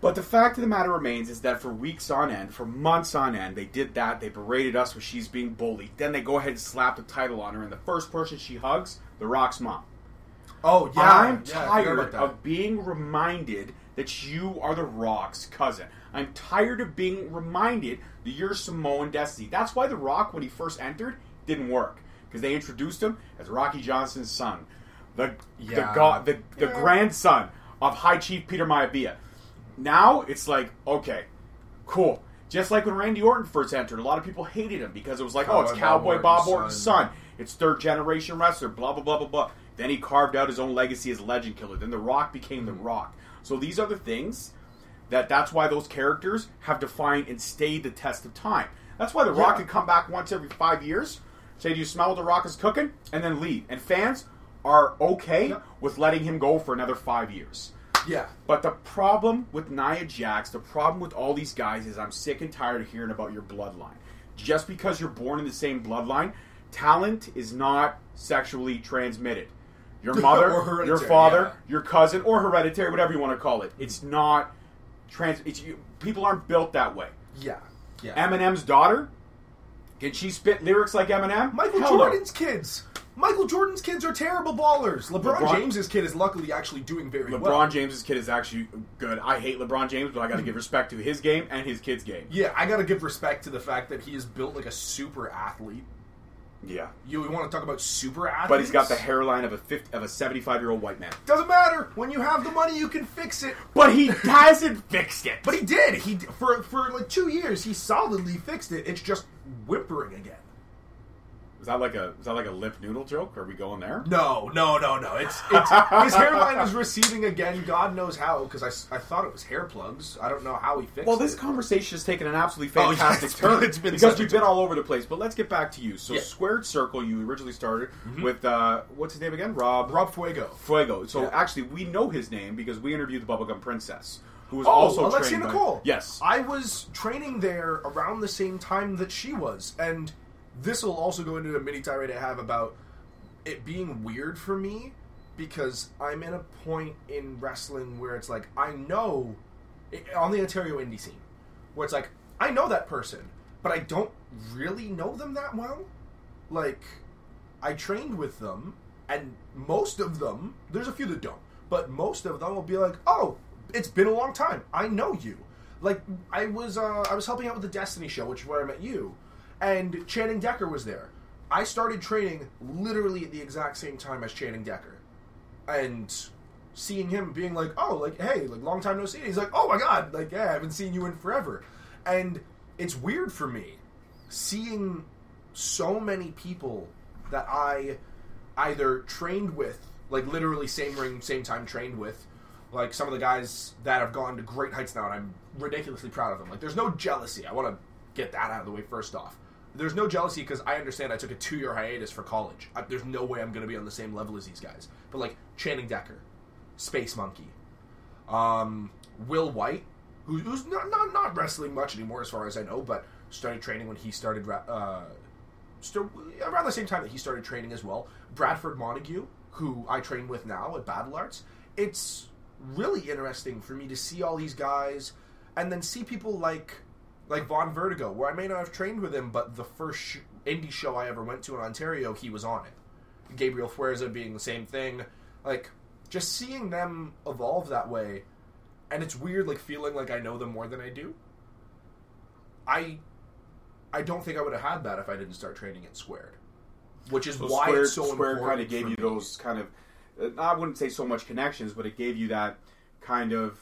But the fact of the matter remains is that for weeks on end, for months on end, they did that. They berated us when she's being bullied. Then they go ahead and slap the title on her, and the first person she hugs, The Rock's mom. Oh yeah, I'm yeah, tired about of being reminded that you are The Rock's cousin. I'm tired of being reminded that you're Samoan Destiny. That's why The Rock, when he first entered, didn't work because they introduced him as Rocky Johnson's son, the the Yeah. god, the, the Yeah. grandson of High Chief Peter Maivia. Now it's like okay, cool. Just like when Randy Orton first entered, a lot of people hated him because it was like, oh, it's Cowboy Bob Bob Orton's Orton's son. son. It's third generation wrestler, blah, blah, blah, blah, blah. Then he carved out his own legacy as Legend Killer. Then The Rock became The hmm. Rock. So these are the things that that's why those characters have defined and stayed the test of time. That's why The Rock Yeah. could come back once every five years, say, do you smell what The Rock is cooking? And then leave. And fans are okay Yeah. with letting him go for another five years. Yeah. But the problem with Nia Jax, the problem with all these guys is I'm sick and tired of hearing about your bloodline. Just because you're born in the same bloodline, talent is not sexually transmitted. Your *laughs* mother, your father, yeah. your cousin, or hereditary, whatever you want to call it. It's not trans. It's, you, people aren't built that way. Yeah. Yeah. Eminem's daughter, can she spit lyrics like Eminem? Michael Hell no. Jordan's kids. Michael Jordan's kids are terrible ballers. LeBron, LeBron- James's kid is luckily actually doing very LeBron well. LeBron James's kid is actually good. I hate LeBron James, but I got to give respect to his game and his kid's game. Yeah, I gotta give respect to the fact that he is built like a super athlete. Yeah. You want to talk about super athletes? But he's got the hairline of a 50, of a 75 year old white man. Doesn't matter. When you have the money, you can fix it. But he hasn't fixed it. But he did. He for for like two years, he solidly fixed it. It's just whimpering again. Is that like a is that like a lip noodle joke? Are we going there? No, no, no, no. It's it's his hairline is receding again. God knows how. Because I, I thought it was hair plugs. I don't know how he fixed it. Well, this it. conversation has taken an absolutely Oh, yeah, fantastic it's been- turn. it's been because we've been all over the place. But let's get back to you. So, Yeah. Mm-hmm. Squared Circle, you originally started with uh, what's his name again? Rob Rob Fuego. Fuego. So Yeah. actually, we know his name because we interviewed the Bubblegum Princess, who was Oh, also Alexia trained by- Nicole. yes, I was training there around the same time that she was, and this will also go into a mini tirade I have about it being weird for me because I'm in a point in wrestling where it's like I know on the Ontario indie scene where it's like I know that person, but I don't really know them that well. Like I trained with them, and most of them, there's a few that don't, but most of them will be like, "Oh, it's been a long time. I know you." Like I was, uh, I was helping out with the Destiny show, which is where I met you, and Channing Decker was there. I started training literally at the exact same time as Channing Decker, and seeing him being like, "Oh, like hey, like long time no see." He's like, "Oh my god, like yeah, I haven't seen you in forever," and it's weird for me seeing so many people that I either trained with, like literally same ring, same time trained with, like some of the guys that have gone to great heights now, and I'm ridiculously proud of them. Like, there's no jealousy. I want to get that out of the way first off. There's no jealousy because I understand I took a two year hiatus for college. I, there's no way I'm going to be on the same level as these guys. But like Channing Decker, Space Monkey, um, Will White, who, who's not, not not wrestling much anymore as far as I know, but started training when he started uh, st- around the same time that he started training as well. Bradford Montague, who I train with now at Battle Arts. It's really interesting for me to see all these guys, and then see people like like Von Vertigo, where I may not have trained with him, but the first sh- indie show I ever went to in Ontario, he was on it. Gabriel Fuerza being the same thing, like just seeing them evolve that way, and it's weird, like feeling like I know them more than I do. I I don't think I would have had that if I didn't start training at Squared, which is So why Square, it's so Square important. kind of gave you me. those kind of, uh, I wouldn't say so much connections, but it gave you that kind of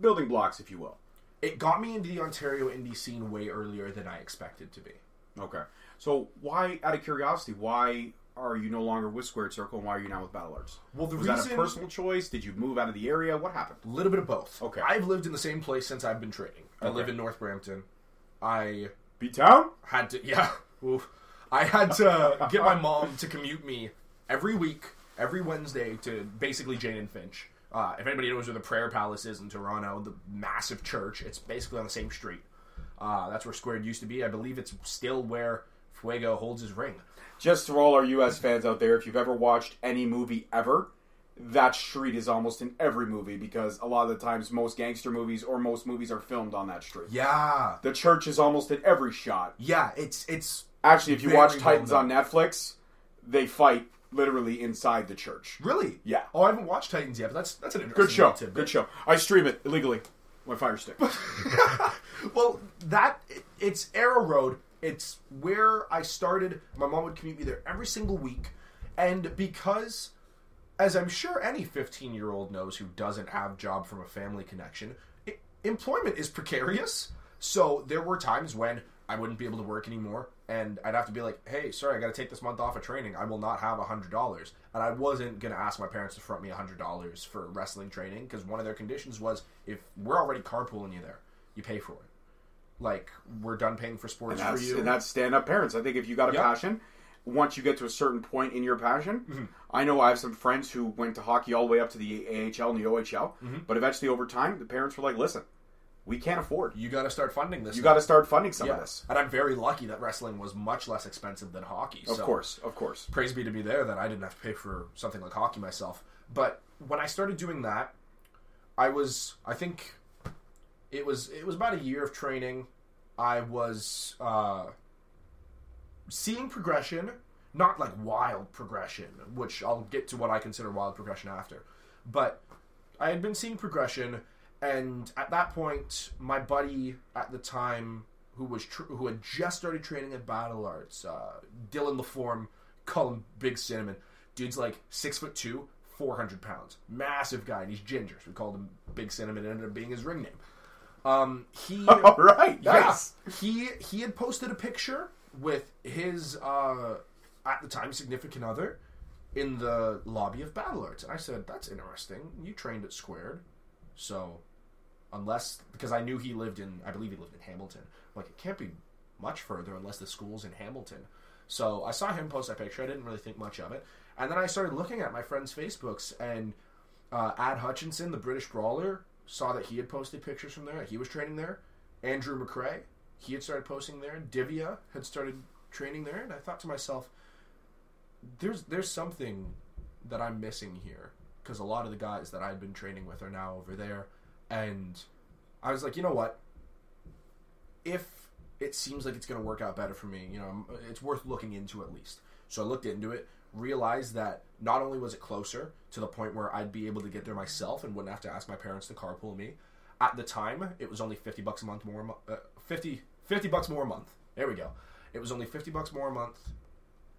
building blocks, if you will. It got me into the Ontario indie scene way earlier than I expected to be. Okay. So why, out of curiosity, why are you no longer with Squared Circle and why are you now with Battle Arts? Well, the Was that a reason- personal choice? Did you move out of the area? What happened? A little bit of both. Okay. I've lived in the same place since I've been training. I live in North Brampton. I B-Town? had to yeah oof. i had to get my mom to commute me every week every wednesday to basically jane and finch uh, if anybody knows where the prayer palace is in toronto the massive church it's basically on the same street uh, that's where squared used to be i believe it's still where fuego holds his ring Just for all our U.S. fans out there, if you've ever watched any movie ever, that street is almost in every movie because a lot of the times most gangster movies or most movies are filmed on that street. yeah The church is almost in every shot. yeah it's it's Actually, if you watch Titans on Netflix, they fight literally inside the church. really Yeah. oh i haven't watched titans yet but that's that's an interesting Good show. tidbit. Good show. I stream it illegally. My Fire Stick. *laughs* well, that it's Arrow Road. It's where I started. My mom would commute me there every single week, and because, as I'm sure any 15 year old knows who doesn't have job from a family connection, i employment is precarious. So there were times when I wouldn't be able to work anymore, and I'd have to be like, "Hey, sorry, I got to take this month off of training. I will not have a hundred dollars." And I wasn't gonna ask my parents to front me a hundred dollars for wrestling training because one of their conditions was if we're already carpooling you there, you pay for it. Like we're done paying for sports for you. and that's stand up parents. I think if you got a Yep. passion, once you get to a certain point in your passion, Mm-hmm. I know I have some friends who went to hockey all the way up to the AHL and the OHL, Mm-hmm. but eventually over time, the parents were like, listen, we can't afford. You, got to start funding this. You got to start funding some yeah. of this. And I'm very lucky that wrestling was much less expensive than hockey. Of so course, of course. praise be to me there that I didn't have to pay for something like hockey myself. But when I started doing that, I was I think it was it was about a year of training. I was uh, seeing progression, not like wild progression, which I'll get to what I consider wild progression after. But I had been seeing progression, and at that point, my buddy at the time, who was tr- who had just started training at Battle Arts, uh, Dylan LaForme, call him Big Cinnamon. Dude's like six foot two, four hundred pounds, massive guy, and he's ginger. So we called him Big Cinnamon. It ended up being his ring name. Um, he *laughs* All right, nice. yeah, he he had posted a picture with his uh, at the time significant other in the lobby of Battle Arts, and I said, "That's interesting. You trained at Squared, so unless because I knew he lived in, I believe he lived in Hamilton. I'm like it can't be much further unless the school's in Hamilton." So I saw him post that picture. I didn't really think much of it, and then I started looking at my friends' Facebooks, and uh, Ad Hutchinson, the British brawler, saw that he had posted pictures from there. He was training there. Andrew McRae, he had started posting there. Divya had started training there, and I thought to myself, "There's there's something that I'm missing here." Because a lot of the guys that I'd been training with are now over there, and I was like, you know what? If it seems like it's going to work out better for me, you know, it's worth looking into at least. So I looked into it, realized that not only was it closer to the point where I'd be able to get there myself and wouldn't have to ask my parents to carpool me. At the time, it was only 50 bucks a month more uh, 50 50 bucks more a month. There we go. It was only 50 bucks more a month.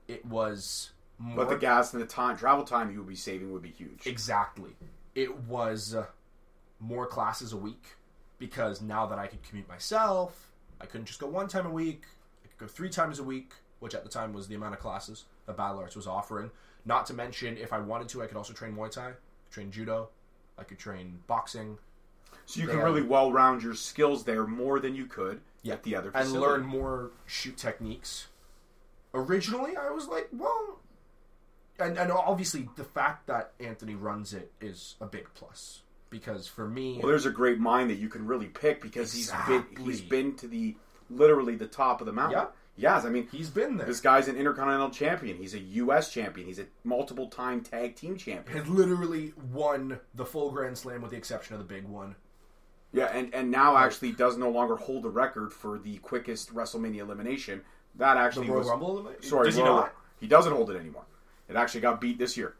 It was more But the gas and the time, travel time you would be saving would be huge. Exactly. It was uh, more classes a week because now that I could commute myself, I couldn't just go one time a week. I could go three times a week, which at the time was the amount of classes that Battle Arts was offering. Not to mention, if I wanted to, I could also train Muay Thai, train Judo, I could train boxing, So you They can really well round your skills there more than you could at the other and learn more shoot techniques. Originally, I was like, well, and, and obviously the fact that Anthony runs it is a big plus because for me, Well, there's a great mind that you can really pick because he's been he's been to the literally the top of the mountain. Yeah. Yes, I mean he's been there. this guy's an intercontinental champion. He's a U.S. champion. He's a multiple time tag team champion. has literally won the full Grand Slam with the exception of the big one. Yeah, and and now actually does no longer hold the record for the quickest WrestleMania elimination. That The actually Royal was Rumble. Elimination? Sorry. Does he Royal- not? He doesn't hold it anymore. It actually got beat this year.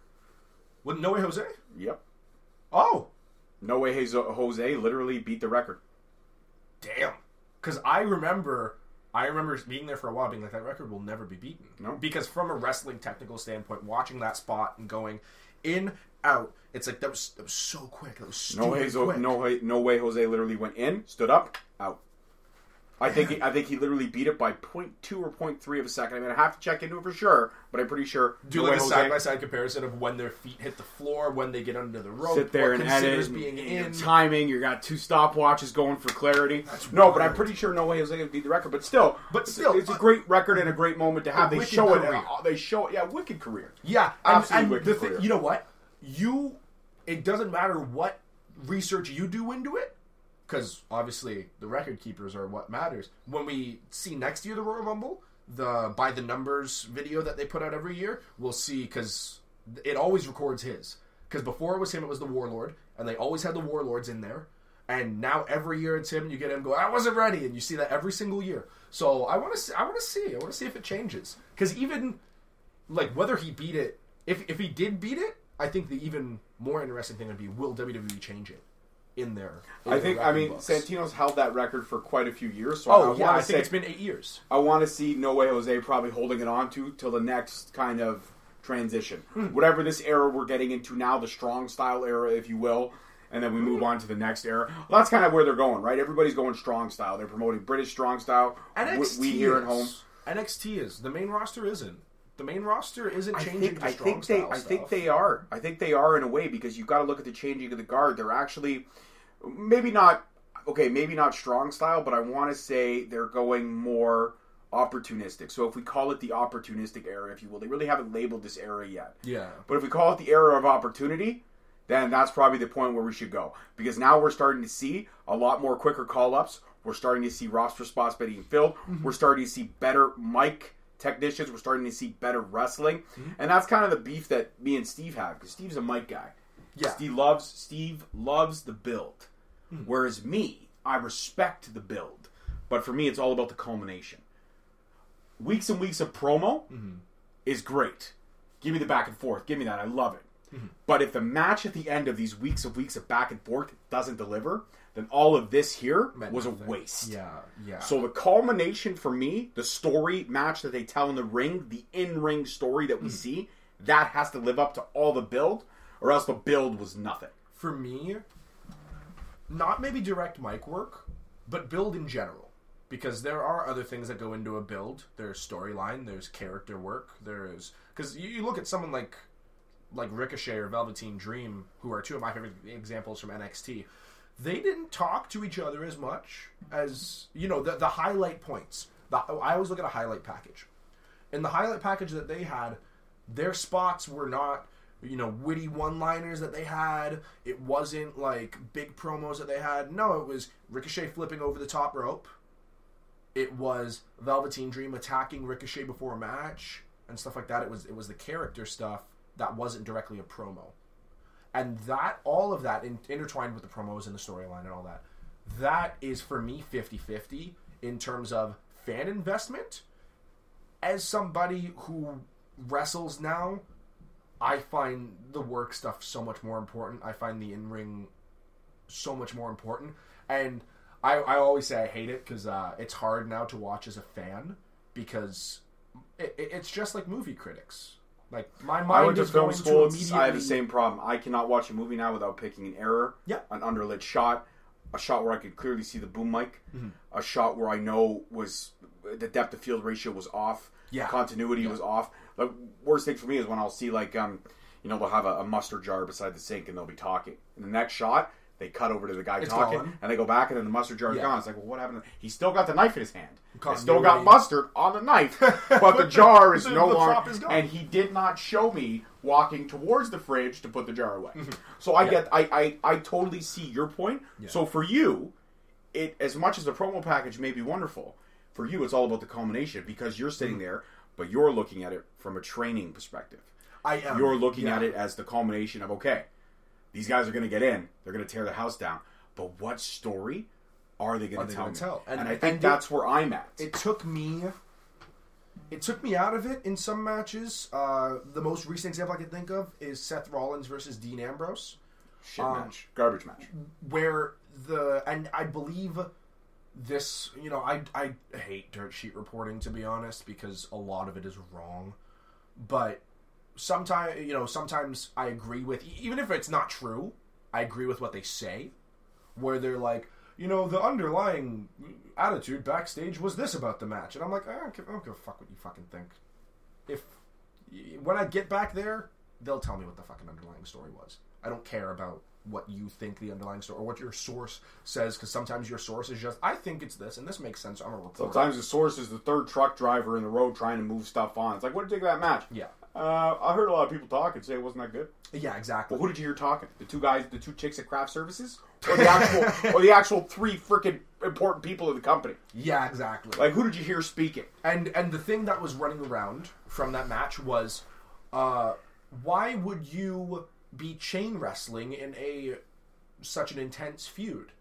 With No Way Jose? Yep. Oh, No way, Jose literally beat the record. damn. Because I remember, I remember being there for a while, being like, that record will never be beaten. No. Because from a wrestling technical standpoint, watching that spot and going in, out, it's like that was that was so quick. That was No way, quick. no way, no way. Jose literally went in, stood up, out. I think he, I think he literally beat it by 0.2 or 0.3 of a second. I mean, I have to check into it for sure, but I'm pretty sure. Do like a side by side comparison of when their feet hit the floor, when they get under the rope, sit there and edit, being and in. timing. You got two stopwatches going for clarity. no, but I'm pretty sure no way Jose to beat the record. But still, But still, it's a uh, great record and a great moment to have. They wicked show it. uh, They show it. Yeah, wicked career. Yeah, and, Absolutely and wicked the thing, career. you know what? You, it doesn't matter what research you do into it, because obviously the record keepers are what matters. When we see next year the Royal Rumble, the by the numbers video that they put out every year, we'll see because it always records his. Because before it was him, it was the Warlord, and they always had the Warlords in there. And now every year it's him, and you get him go, I wasn't ready, and you see that every single year. So I want to see, I want to see, I want to see if it changes. Because even like whether he beat it, if if he did beat it, I think the even more interesting thing would be will WWE change it in there? in I think. I mean, books? Santino's held that record for quite a few years. So Oh I yeah, I to think it's been eight years. I want to see No Way Jose probably holding it on to till the next kind of transition. Hmm. Whatever this era we're getting into now, the strong style era, if you will, and then we move on to the next era. Well, that's kind of where they're going, right? Everybody's going strong style. They're promoting British strong style. NXT we, we here is. at home. NXT is the main roster isn't. The main roster isn't I changing. think to I think they I think they are. I think they are in a way because you've got to look at the changing of the guard. They're actually maybe not okay, maybe not strong style, but I want to say they're going more opportunistic. So if we call it the opportunistic era, if you will, they really haven't labeled this era yet. Yeah. But if we call it the era of opportunity, then that's probably the point where we should go. Because now we're starting to see a lot more quicker call ups. We're starting to see roster spots being filled. Mm-hmm. We're starting to see better mic technicians. We're starting to see better wrestling. Mm-hmm. And that's kind of the beef that me and Steve have. Because Steve's a mic guy. Yeah. Steve loves Steve loves the build. Hmm. Whereas me, I respect the build. But for me it's all about the culmination. Weeks and weeks of promo Mm-hmm. is great. Give me the back and forth. Give me that. I love it. Mm-hmm. But if the match at the end of these weeks of weeks of back and forth doesn't deliver, then all of this here Meant was a waste. Yeah. Yeah. So the culmination for me, the story match that they tell in the ring, the in-ring story that we Mm. see, that has to live up to all the build, or else the build was nothing. for me, not maybe direct mic work, but build in general. Because there are other things that go into a build. There's storyline, there's character work, there's because you, you look at someone like like Ricochet or Velveteen Dream, who are two of my favorite examples from NXT. They didn't talk to each other as much as you know the the highlight points. The, I always look at a highlight package. In the highlight package that they had, their spots were not you know witty one-liners that they had. It wasn't like big promos that they had. No, it was Ricochet flipping over the top rope. It was Velveteen Dream attacking Ricochet before a match and stuff like that. It was it was the character stuff that wasn't directly a promo. And that all of that in, intertwined with the promos and the storyline and all that. That is for me 50-50 in terms of fan investment as somebody who wrestles now, I find the work stuff so much more important. I find the in ring so much more important. And I, I always say I hate it because uh, it's hard now to watch as a fan because it, it- it's just like movie critics. Like my mind I went to is film going school. to immediately. I have the same problem. I cannot watch a movie now without picking an error, Yeah. an underlit shot, a shot where I could clearly see the boom mic, Mm-hmm. a shot where I know was the depth of field ratio was off, Yeah. continuity was off. The worst thing for me is when I'll see like um, you know, they'll have a, a mustard jar beside the sink and they'll be talking. And the next shot, they cut over to the guy It's talking, gone. and they go back, and then the mustard jar is Yeah. gone. It's like, well, what happened? He's still got the knife in his hand. He's still got mustard on the knife, *laughs* but the jar is The- no longer. And he did not show me walking towards the fridge to put the jar away. So I get, I, I, I totally see your point. So for you, it as much as the promo package may be wonderful, for you it's all about the culmination because you're sitting there, but you're looking at it from a training perspective. I am. You're looking yeah. at it as the culmination of okay, these guys are going to get in, they're going to tear the house down, but what story are they going to tell tell? And, And- I think and that's where I'm at. it took me it took me out of it in some matches uh, the most recent example i can think of is seth rollins versus dean ambrose Shit um, match, garbage match. where the and i believe this you know i i hate dirt sheet reporting to be honest because a lot of it is wrong. But sometimes you know sometimes i agree with even if it's not true i agree with what they say where they're like you know the underlying attitude backstage was this about the match. And i'm like i don't give, I don't give a fuck what you fucking think. If when i get back there they'll tell me what the fucking underlying story was. I don't care about what you think the underlying story or what your source says because sometimes your source is just i think it's this and this makes sense i'm a reporter Sometimes the source is the third truck driver in the road trying to move stuff on. It's like, what did you think of that match? Yeah. Uh, I heard a lot of people talk and say it wasn't that good. yeah exactly Well, who did you hear talking? The two guys, the two chicks at Craft Services, or the actual, *laughs* or the actual three freaking important people of the company? yeah exactly Like, who did you hear speaking? And and the thing that was running around from that match was, uh, why would you be chain wrestling in a such an intense feud?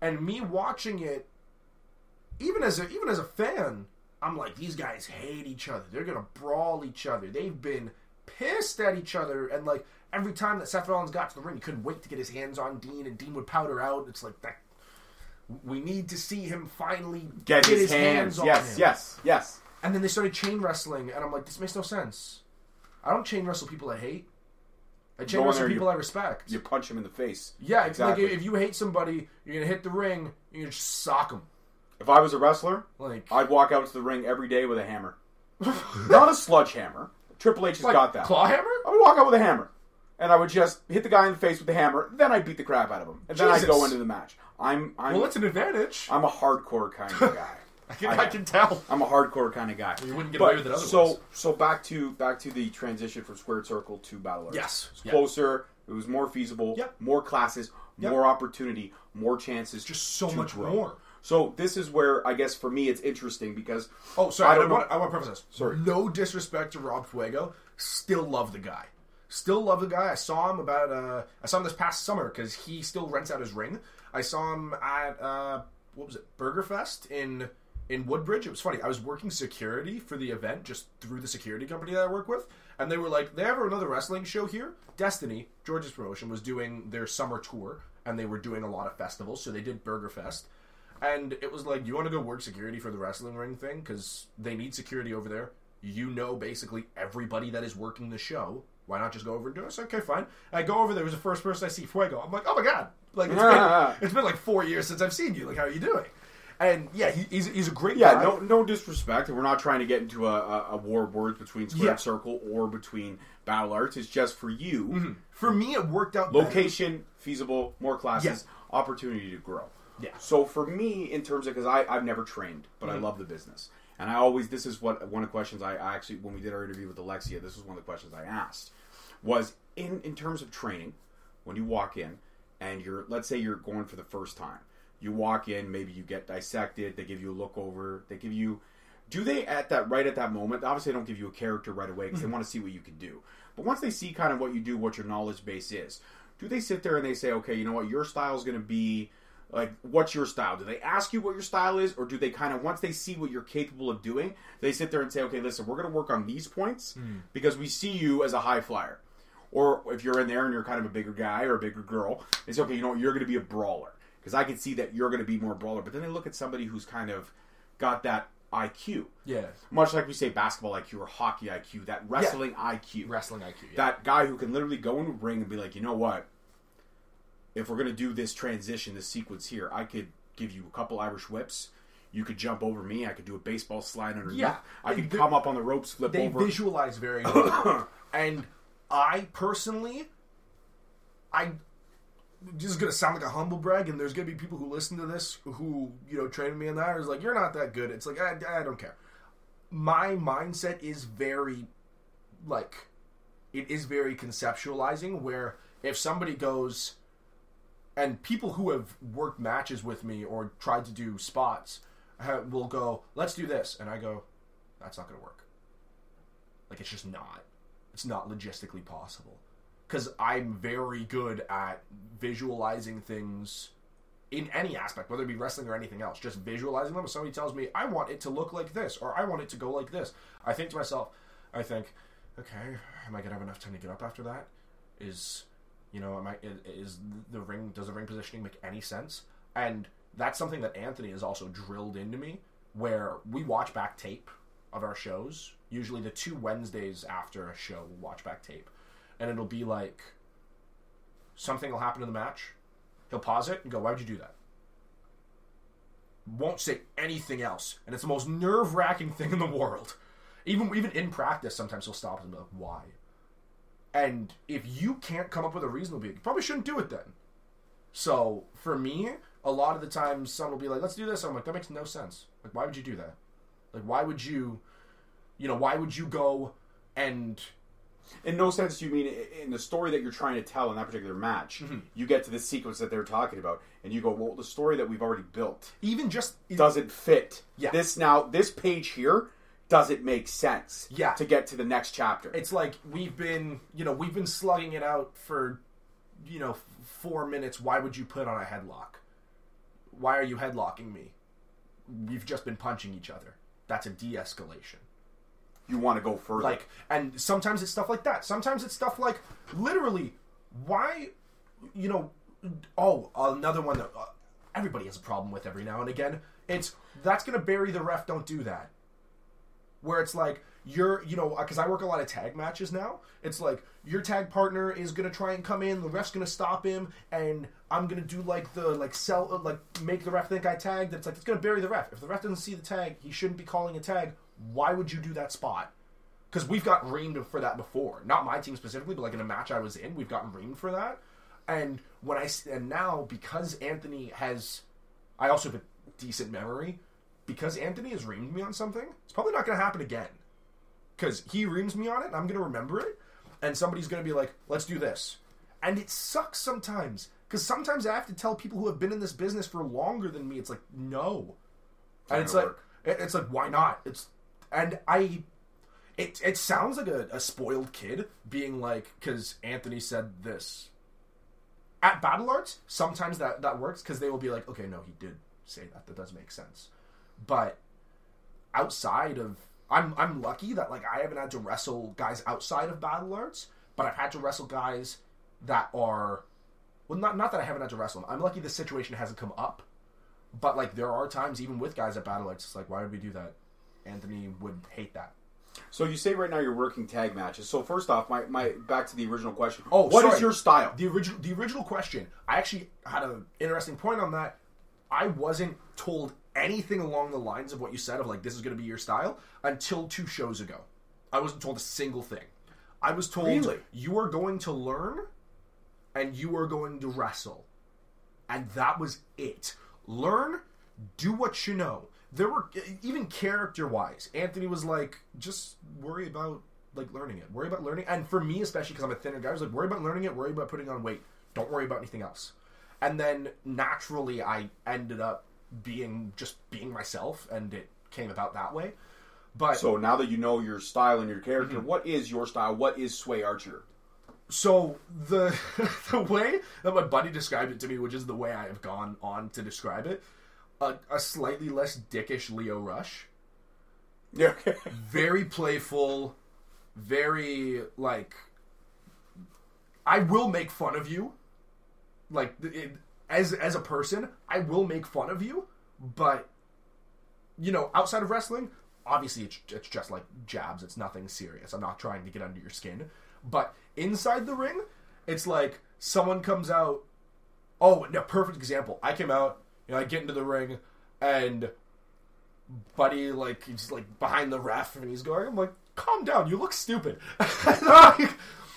And me watching it, even as a even as a fan, I'm like, these guys hate each other. They're gonna brawl each other. They've been pissed at each other, and like every time that Seth Rollins got to the ring, he couldn't wait to get his hands on Dean, and Dean would powder out. It's like that. We need to see him finally Get, his, hands. on yes, him. yes, yes. And then they started chain wrestling, and I'm like, this makes no sense. I don't chain wrestle people I hate. I Go in some people you, I respect. you punch him in the face. yeah, exactly. like if you hate somebody, you're gonna hit the ring. You're gonna just sock them. If I was a wrestler, Like, I'd walk out to the ring every day with a hammer, *laughs* not a sludge hammer. Triple H has like got that. claw hammer. I would walk out with a hammer, and I would just hit the guy in the face with the hammer. Then I'd beat the crap out of him, and then I'd go into the match. I'm I'm Well, it's an advantage. I'm a hardcore kind of guy. *laughs* I can, I can tell. I'm a hardcore kind of guy. You wouldn't get But- away with it otherwise. So so back to back to the transition from Squared Circle to Battle Arts. Yes. It's Yeah. closer. It was more feasible. Yep. More classes. Yep. More opportunity. More chances. Just so to much grow. more. So this is where I guess for me it's interesting because Oh, sorry. I I, don't know. want, I want to preface this. Sorry. No disrespect to Rob Fuego. Still love the guy. Still love the guy. I saw him about. Uh, I saw him this past summer because he still rents out his ring. I saw him at uh, what was it, Burger Fest in in Woodbridge. It was funny. I was working security for the event just through the security company that I work with, and they were like, "They have another wrestling show here." Destiny, George's promotion, was doing their summer tour, and they were doing a lot of festivals. So they did Burger Fest. And it was like, you want to go work security for the wrestling ring thing? Because they need security over there. You know basically everybody that is working the show. Why not just go over and do it? I said, okay, fine. I go over there. It was the first person I see, Fuego. I'm like, oh my God. Like, it's been, *laughs* it's been like four years since I've seen you. Like, how are you doing? And yeah, he, he's, he's a great yeah, guy. no no disrespect. We're not trying to get into a, a, a war of words between Squared Yeah. Circle or between Battle Arts. It's just for you. Mm-hmm. For me, it worked out better. Location feasible, more classes, opportunity to grow. Yeah. So for me, in terms of because I I've never trained, but I mm-hmm. love the business, and I always this is what one of the questions I, I actually when we did our interview with Alexia, this was one of the questions I asked was in in terms of training when you walk in and you're let's say you're going for the first time you walk in maybe you get dissected they give you a look over they give you do they at that right at that moment obviously they don't give you a character right away because they mm-hmm. want to see what you can do but once they see kind of what you do what your knowledge base is do they sit there and they say okay you know what your style is going to be like what's your style do they ask you what your style is or do they kind of once they see what you're capable of doing they sit there and say okay listen we're going to work on these points mm. because we see you as a high flyer or if you're in there and you're kind of a bigger guy or a bigger girl, they say okay. You know what? You're going to be a brawler because I can see that you're going to be more brawler. But then they look at somebody who's kind of got that IQ, Yeah. much like we say basketball IQ or hockey IQ, that wrestling IQ, Wrestling IQ. Yeah. that guy who can literally go in a ring and be like, you know what? If we're going to do this transition, this sequence here, I could give you a couple Irish whips. You could jump over me. I could do a baseball slide underneath. Yeah. I could They- come up on the ropes, flip they over. visualize very *coughs* well. and I personally, I this is gonna sound like a humble brag, and there's gonna be people who listen to this who you know trained me in that. Is like you're not that good. It's like I, I don't care. My mindset is very like it is very conceptualizing. Where if somebody goes and people who have worked matches with me or tried to do spots will go, "Let's do this," and I go, "That's not to work." Like it's just not. It's not logistically possible because I'm very good at visualizing things in any aspect, whether it be wrestling or anything else. Just visualizing them. If somebody tells me I want it to look like this or I want it to go like this, I think to myself, I think, okay, am I gonna have enough time to get up after that? Is you know, am I is the ring does the ring positioning make any sense? And that's something that Anthony has also drilled into me, where we watch back tape of our shows. Usually, the two Wednesdays after a show, we'll watch back tape, and it'll be like something will happen in the match. He'll pause it and go, "Why'd you do that?" Won't say anything else, and it's the most nerve wracking thing in the world. Even even in practice, sometimes he'll stop and be like, "Why?" And if you can't come up with a reason, will be, you probably shouldn't do it then. So for me, a lot of the times, someone will be like, "Let's do this." I'm like, "That makes no sense. Like, why would you do that? Like, why would you, you know, why would you go and in no sense do you mean in the story that you're trying to tell in that particular match mm-hmm. you get to the sequence that they're talking about and you go well the story that we've already built even just doesn't fit Yeah. this now this page here doesn't make sense Yeah. to get to the next chapter it's like we've been, you know, we've been slugging it out for, you know, four minutes. Why would you put on a headlock? Why are you headlocking me? We've just been punching each other. That's a de-escalation. You want to go further Like, and sometimes it's stuff like that. Sometimes it's stuff like, literally, why, you know, oh, another one that uh, everybody has a problem with every now and again. It's that's gonna bury the ref. Don't do that. Where it's like you're you know because I work a lot of tag matches now. It's like your tag partner is gonna try and come in, the ref's gonna stop him, and I'm gonna do like the like sell uh, like make the ref think I tagged. It's like it's gonna bury the ref. If the ref doesn't see the tag, he shouldn't be calling a tag. Why would you do that spot? Because we've gotten reamed for that before. Not my team specifically, but like in a match I was in, we've gotten reamed for that. And when I and now because Anthony has, I also have a decent memory. Because Anthony has reamed me on something, it's probably not going to happen again. Because he reams me on it, and I'm going to remember it, and somebody's going to be like, "Let's do this," and it sucks sometimes. Because sometimes I have to tell people who have been in this business for longer than me, it's like, no, and it's like, work. it's like, why not? It's and I it it sounds like a, a spoiled kid being like because Anthony said this at Battle Arts. Sometimes that that works because they will be like, okay, no, he did say that. That does make sense. But outside of, I'm I'm lucky that like I haven't had to wrestle guys outside of Battle Arts, but I've had to wrestle guys that are well, not not that I haven't had to wrestle them. I'm lucky the situation hasn't come up. But like there are times even with guys at Battle Arts, it's like why would we do that? Anthony would hate that. So you say right now you're working tag matches. So first off, my, my back to the original question. Oh, what is sorry. your style? The original the original question. I actually had an interesting point on that. I wasn't told anything along the lines of what you said of like this is going to be your style until two shows ago. I wasn't told a single thing. I was told Really? you are going to learn and you are going to wrestle. And that was it. Learn, do what you know. There were even character wise, Anthony was like, just worry about like learning it. Worry about learning, and for me especially because I'm a thinner guy, I was like, worry about learning it. Worry about putting on weight. Don't worry about anything else. And then naturally, I ended up being just being myself, and it came about that way. But so now that you know your style and your character, Mm-hmm. what is your style? What is Sway Archer? So the *laughs* the way that my buddy described it to me, which is the way I have gone on to describe it, a, a slightly less dickish Leo Rush, Yeah. Okay. *laughs* very playful, very like. I will make fun of you, like it, as as a person, I will make fun of you, but you know, outside of wrestling, obviously it's, it's just like jabs. It's nothing serious. I'm not trying to get under your skin. But inside the ring, it's like someone comes out. Oh, no, perfect example. I came out, you know, I get into the ring, and Buddy, like, he's like behind the ref, and he's going, I'm like, calm down, you look stupid. *laughs* Like,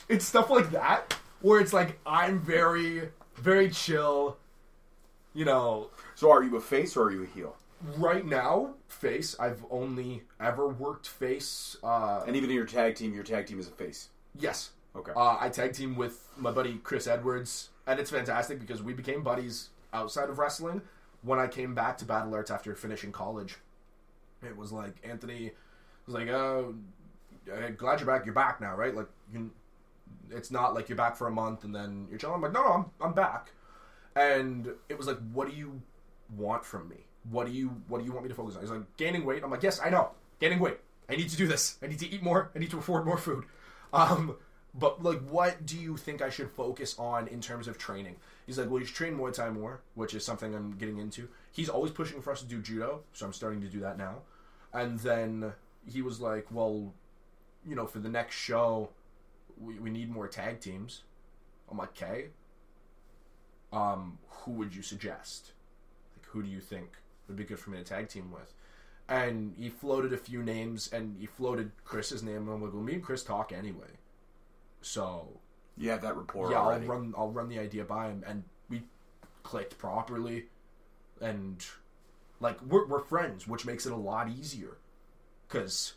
it's stuff like that, where it's like, I'm very, very chill, you know, So are you a face or are you a heel? right now, face. I've only ever worked face. Uh, And even in your tag team, your tag team is a face. yes. Okay. Uh, I tag team with my buddy Chris Edwards, and it's fantastic because we became buddies outside of wrestling. When I came back to Battle Arts after finishing college, it was like Anthony was like, "Oh, uh, glad you're back. You're back now, right? Like, you, it's not like you're back for a month and then you're chilling." I'm like, "No, no, I'm I'm back." And it was like, "What do you want from me? What do you what do you want me to focus on?" He's like, "Gaining weight." I'm like, "Yes, I know, gaining weight. I need to do this. I need to eat more. I need to afford more food." Um, but like, what do you think I should focus on in terms of training? He's like, well, you should train Muay Thai more, which is something I'm getting into. He's always pushing for us to do judo, so I'm starting to do that now. And then he was like, well, you know, for the next show, we, we need more tag teams. I'm like, okay. Um, who would you suggest? Like, who do you think would be good for me to tag team with? And he floated a few names, and he floated Chris's name. And I'm like, well, me and Chris talk anyway. So You have that rapport yeah, already. I'll run. I'll run the idea by him, and we clicked properly, and like we're we're friends, which makes it a lot easier. Because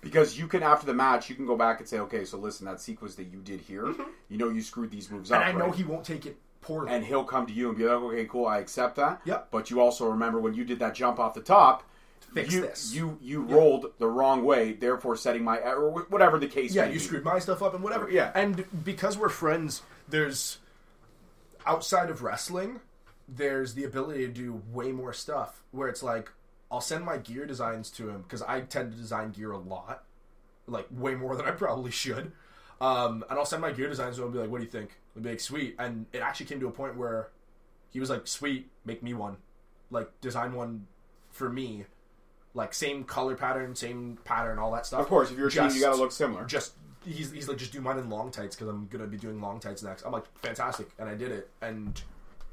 Because you can, after the match, you can go back and say, okay, so listen, that sequence that you did here, you know you screwed these moves up. Mm-hmm. and I know right? he won't take it poorly. and he'll come to you and be like, okay, cool, I accept that. Yep. But you also remember when you did that jump off the top, Fix you, this. You you rolled the wrong way, therefore setting my or whatever the case. yeah, you be. screwed my stuff up and whatever. Yeah. and because we're friends, there's outside of wrestling, there's the ability to do way more stuff. Where it's like I'll send my gear designs to him because I tend to design gear a lot, like way more than I probably should. Um, and I'll send my gear designs to him and be like, "What do you think?" I'll be like, "Sweet." And it actually came to a point where he was like, "Sweet, make me one, like design one for me." Like same color pattern, same pattern, all that stuff. Of course, if you're a team, you got to look similar. Just he's he's like just do mine in long tights because I'm gonna be doing long tights next. I'm like fantastic, and I did it, and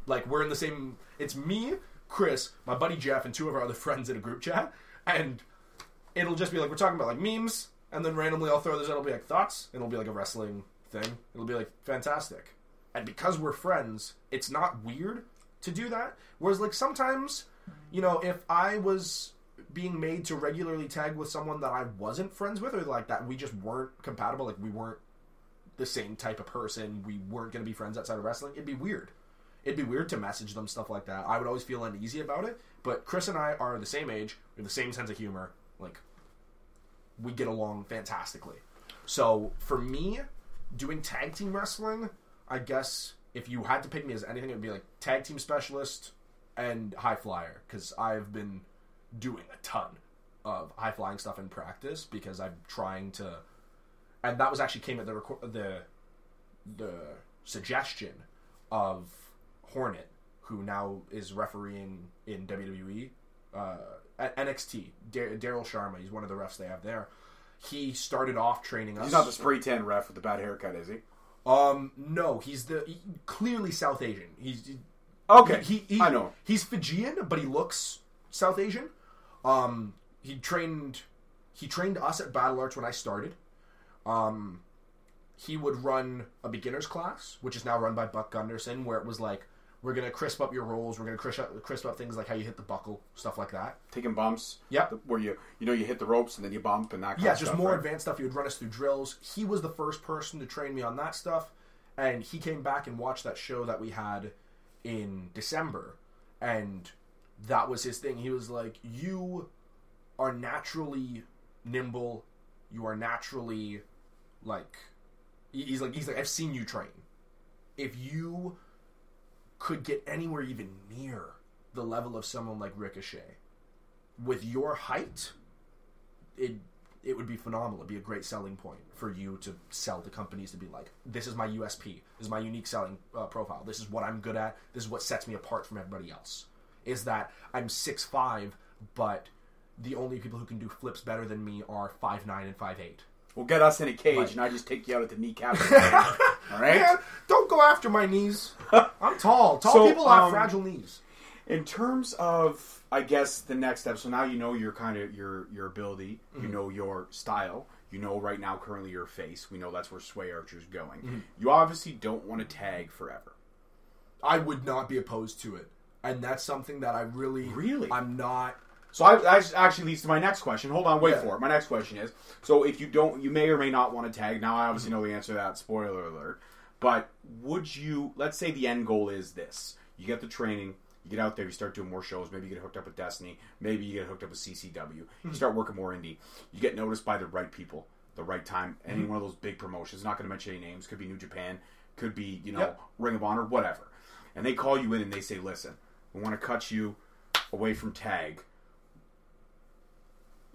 like we're in the same. It's me, Chris, my buddy Jeff, and two of our other *laughs* friends in a group chat, and it'll just be like we're talking about like memes, and then randomly I'll throw this. It'll be like thoughts, and it'll be like a wrestling thing. It'll be like fantastic, and because we're friends, it's not weird to do that. Whereas like sometimes, you know, if I was being made to regularly tag with someone that I wasn't friends with, or like that we just weren't compatible, like we weren't the same type of person, we weren't going to be friends outside of wrestling, it'd be weird. It'd be weird to message them stuff like that. I would always feel uneasy about it. But Chris and I are the same age, we have the same sense of humor. Like, we get along fantastically. So for me, doing tag team wrestling, I guess if you had to pick me as anything, it would be like tag team specialist and high flyer because I've been doing a ton of high flying stuff in practice because I'm trying to, and that was actually came at the the the suggestion of Hornet, who now is refereeing in WWE uh, at NXT. Daryl Sharma, he's one of the refs they have there. He started off training us. He's not the spray tan ref with the bad haircut, is he? Um, no, he's the he- clearly South Asian. He's Okay, he, he, I know. He's Fijian, but he looks South Asian. Um, he trained he trained us at Battle Arts when I started. Um, he would run a beginners class, which is now run by Buck Gunderson, where it was like we're gonna crisp up your rolls, we're gonna crisp up, crisp up things like how you hit the buckle, stuff like that. Taking bumps. Yep. Where you you know you hit the ropes and then you bump and that. Kind Yeah, just stuff, more right? advanced stuff. He would run us through drills. He was the first person to train me on that stuff, and he came back and watched that show that we had in December, and that was his thing. He was like, "You are naturally nimble. You are naturally like." He's like, he's like, I've seen you train. If you could get anywhere even near the level of someone like Ricochet, with your height, it it would be phenomenal. It'd be a great selling point for you to sell to companies to be like, this is my USP. This is my unique selling uh, profile. This is what I'm good at. This is what sets me apart from everybody else. Is that I'm six five, but the only people who can do flips better than me are five nine and five eight. Well, get us in a cage Right. and I just take you out at the kneecap. *laughs* All right. Man, don't go after my knees. *laughs* I'm tall. Tall So, people have um, fragile knees. In terms of, I guess the next step. So now you know your kind of your your ability. Mm-hmm. You know your style. You know right now currently your face. We know that's where Sway Archer's going. Mm-hmm. You obviously don't want to tag forever. I would not be opposed to it, and that's something that I really, Really? I'm not. So I, that actually leads to my next question. Hold on, wait Yeah. for it. My next question is: so if you don't, you may or may not want to tag. Now I obviously know the answer to that. Spoiler alert. But would you? Let's say the end goal is this: you get the training, you get out there, you start doing more shows. Maybe you get hooked up with Destiny. Maybe you get hooked up with CCW. You start hmm. working more indie. You get noticed by the right people, the right time. Any hmm. one of those big promotions. Not going to mention any names. Could be New Japan. Could be you know Yep. Ring of Honor. Whatever. And they call you in and they say, "Listen, we want to cut you away from tag."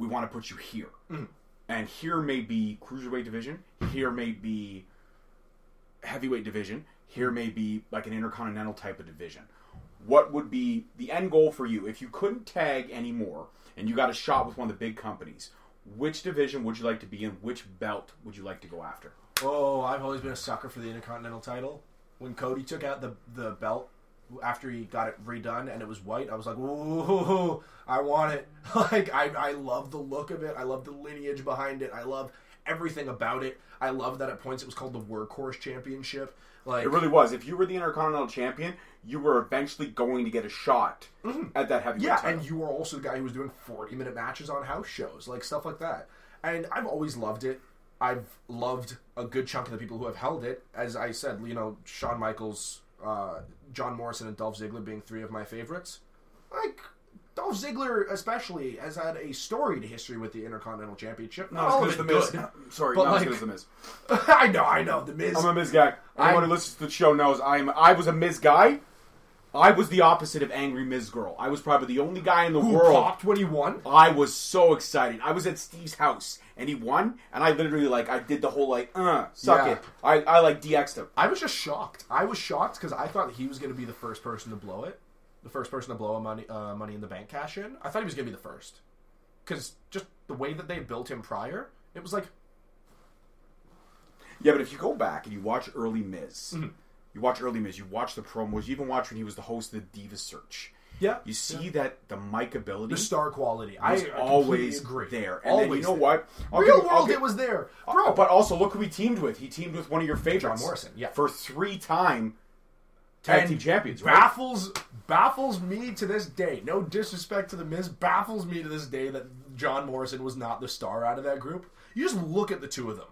we want to put you here. Mm. And here may be cruiserweight division. Here may be heavyweight division. Here may be like an intercontinental type of division. What would be the end goal for you if you couldn't tag anymore and you got a shot with one of the big companies? Which division would you like to be in? Which belt would you like to go after? Oh, I've always been a sucker for the Intercontinental title. When Cody took out the the belt after he got it redone and it was white, I was like, "Ooh, I want it!" *laughs* Like I I love the look of it. I love the lineage behind it. I love everything about it. I love that at points it was called the Workhorse Championship. Like It really was. If you were the intercontinental champion, you were eventually going to get a shot mm-hmm. at that heavyweight Yeah, title. and you were also the guy who was doing 40 minute matches on house shows, like stuff like that. And I've always loved it. I've loved a good chunk of the people who have held it. As I said, you know, Shawn Michaels, uh, John Morrison, and Dolph Ziggler being three of my favorites. Like, Dolph Ziggler, especially, has had a storied history with the Intercontinental Championship. Not all of as the Miz. good. *laughs* Sorry, But not like- as good as the Miz. *laughs* I know, I know. The Miz. I'm a Miz guy. Anyone I- who listens to the show knows I'm. I was a Miz guy. I was the opposite of angry Miz girl. I was probably the only guy in the who world. popped when he won. I was so excited. I was at Steve's house and he won, and I literally like I did the whole like uh suck Yeah. it. I I like DX'd him. I was just shocked. I was shocked because I thought he was going to be the first person to blow it, the first person to blow a money uh, money in the bank cash in. I thought he was going to be the first because just the way that they built him prior, it was like Yeah, but if you go back and you watch early Miz, Mm-hmm. You watch early Miz, you watch the promos, you even watch when he was the host of the Diva Search. yeah, You see that the mic ability the star quality. I, was I always agree. there. And always then you know there. what? I'll Real give- world, give- it was there, Bro, bro. but also look who he teamed with. He teamed with one of your favorites, John Morrison, yeah. for three-time tag team champions. Right? baffles baffles me to this day. No disrespect to the Miz, baffles me to this day that John Morrison was not the star out of that group. You just look at the two of them,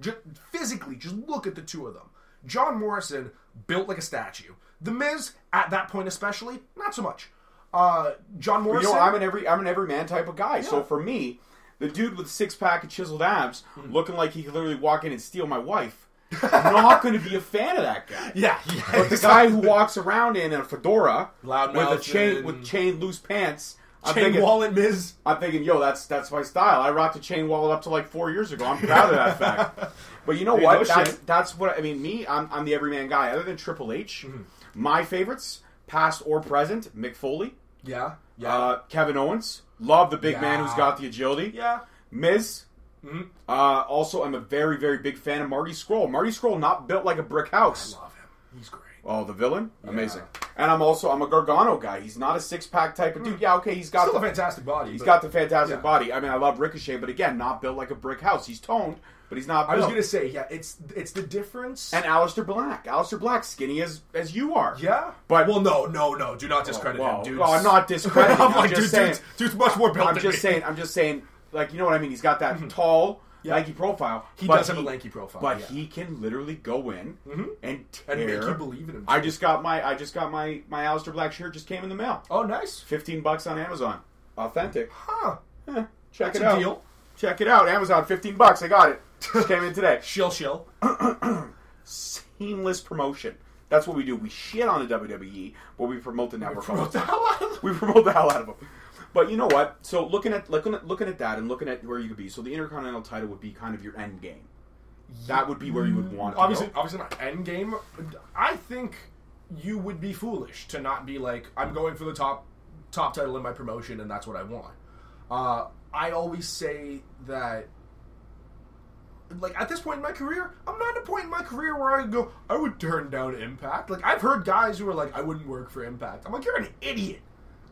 just physically, just look at the two of them. John Morrison built like a statue. The Miz, at that point especially, not so much. Uh, John Morrison. you know, I'm an every I'm an every man type of guy. So for me, the dude with six pack of chiseled abs, Hmm. looking like he could literally walk in and steal my wife, I'm not going to be a fan of that guy. *laughs* yeah, yeah. But the guy who walks around in a fedora Loudmouth with a chain and- with chain loose pants, I'm Chain thinking, wallet Miz. I'm thinking, yo, that's that's my style. I rocked a chain wallet up to like four years ago. I'm proud of that *laughs* fact. But you know what? no that's that's what I mean. Me, I'm I'm the everyman guy. Other than Triple H, Mm-hmm. my favorites, past or present, Mick Foley, Yeah, yeah, uh, Kevin Owens. Love the big man who's got the agility. yeah. Miz. Mm-hmm. Uh, also, I'm a very very big fan of Marty Scurll. Marty Scurll not built like a brick house. Love him. He's great. Oh, the villain, amazing. And I'm also I'm a Gargano guy. He's not a six pack type of dude. Yeah, okay, he's got Hmm. Still the a fantastic body. He's but- got the fantastic Yeah. body. I mean, I love Ricochet, but again, not built like a brick house. He's toned, but he's not. I was gonna say, yeah, it's it's the difference. And Aleister Black, Aleister Black, skinny as as you are. yeah, But- well, no, no, no, do not discredit Well, him, dude. well, I'm not *laughs* discrediting. I'm I'm like, just dude, saying- dude's, dude's much more built I'm than just me. saying. I'm just saying. Like you know what I mean? He's got that *laughs* tall, Yeah. lanky profile. He does have a lanky profile, but yeah. he can literally go in and tear. And make you believe in him, I just got my I just got my my Aleister Black shirt. Just came in the mail. Oh, nice. Fifteen bucks on Amazon. Authentic. Huh. Eh, check That's it out. deal. Check it out. Amazon. Fifteen bucks. I got it. Just came in today. *laughs* Shill, shill. *clears throat* seamless promotion. That's what we do. We shit on the WWE, but we promote the network. all Promote the hell out of them. We promote the hell out of them. But you know what? So looking at looking at looking at that and looking at where you could be. So the Intercontinental title would be kind of your end game. That would be where you would want it to Obviously, go. obviously not end game. I think you would be foolish to not be like, I'm going for the top top title in my promotion, and that's what I want. Uh, I always say that, like at this point in my career, I'm not at a point in my career where I go, I would turn down Impact. Like I've heard guys who are like, I wouldn't work for Impact. I'm like, you're an idiot.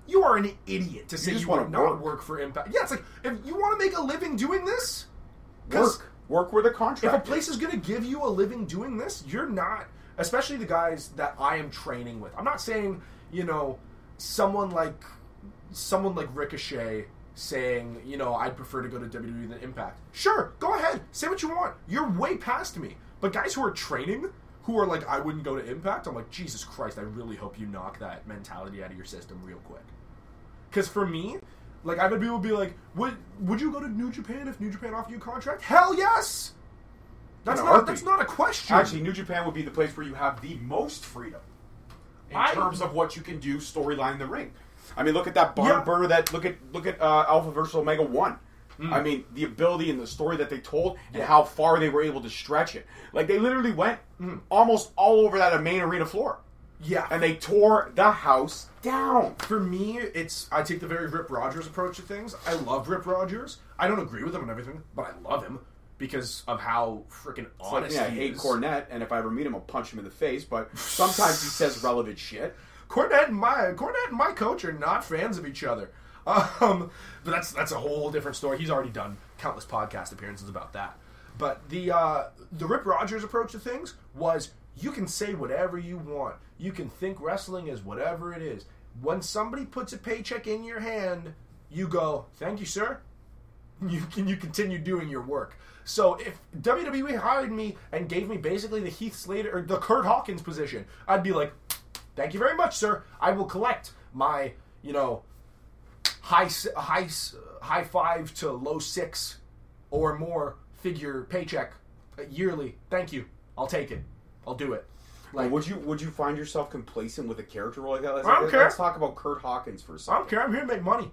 You are an idiot to say you, just would wanna not work. work for Impact. Yeah, it's like if you want to make a living doing this, Work. Work where the contract. if a place is going to give you a living doing this, you're not, especially the guys that I am training with. I'm not saying, you know, someone like someone like Ricochet saying, you know, I'd prefer to go to WWE than Impact. Sure, go ahead, say what you want. You're way past me. But guys who are training, who are like, I wouldn't go to Impact, I'm like, Jesus Christ, I really hope you knock that mentality out of your system real quick. Because for me, like I've had people be like, "Would would you go to New Japan if New Japan offered you a contract?" Hell yes. That's In a not heartbeat. that's not a question. Actually, New Japan would be the place where you have the most freedom in I- terms of what you can do storyline in the ring. I mean, look at that barn Yeah. burner. That look at look at uh, Alpha versus Omega One. Mm. I mean, the ability and the story that they told, and how far they were able to stretch it. Like they literally went Mm. almost all over that main arena floor, yeah. and they tore the house down. for me, it's I take the very Rip Rogers approach to things. I love Rip Rogers. I don't agree with him on everything, but I love him because of how freaking It's like, honest yeah, I he hate is. Cornette, and if I ever meet him, I'll punch him in the face. But sometimes he says relevant shit. Cornette and my Cornette and my coach are not fans of each other. *laughs* Um, but that's that's a whole different story. He's already done countless podcast appearances about that. But the uh, the Rip Rogers approach to things was you can say whatever you want. You can think wrestling is whatever it is. When somebody puts a paycheck in your hand, you go, "Thank you, sir." *laughs* You can you continue doing your work. So if WWE hired me and gave me basically the Heath Slater or the Kurt Hawkins position, I'd be like, Thank you very much, sir. I will collect my, you know, high high high five to low six or more figure paycheck yearly. Thank you. I'll take it. I'll do it. Like, would you would you find yourself complacent with a character role like that? Let's, I don't let's- care. let's talk about Kurt Hawkins for a second. I don't care. I'm here to make money.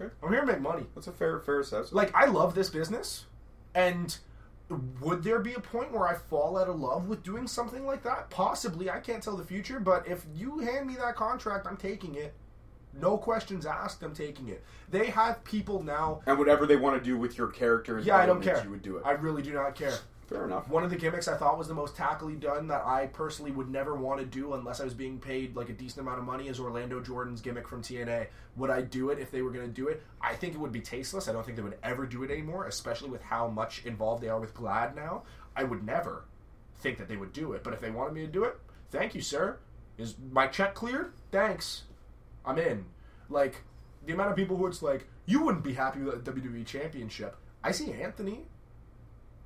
Okay, I'm here to make money. that's a fair fair assessment. Like, I love this business, and would there be a point where I fall out of love with doing something like that? Possibly. I can't tell the future, but if you hand me that contract, I'm taking it. No questions asked. I'm taking it. They have people now. And whatever they want to do with your character, Yeah, I don't elements, care. You would do it. I really do not care. Fair enough. One of the gimmicks I thought was the most tackily done that I personally would never want to do unless I was being paid like a decent amount of money is Orlando Jordan's gimmick from TNA. Would I do it if they were going to do it? I think it would be tasteless. I don't think they would ever do it anymore, especially with how much involved they are with GLAAD now. I would never think that they would do it. But if they wanted me to do it, thank you, sir. Is my check cleared? Thanks. I'm in. Like the amount of people who it's like you wouldn't be happy with a WWE championship. I see Anthony.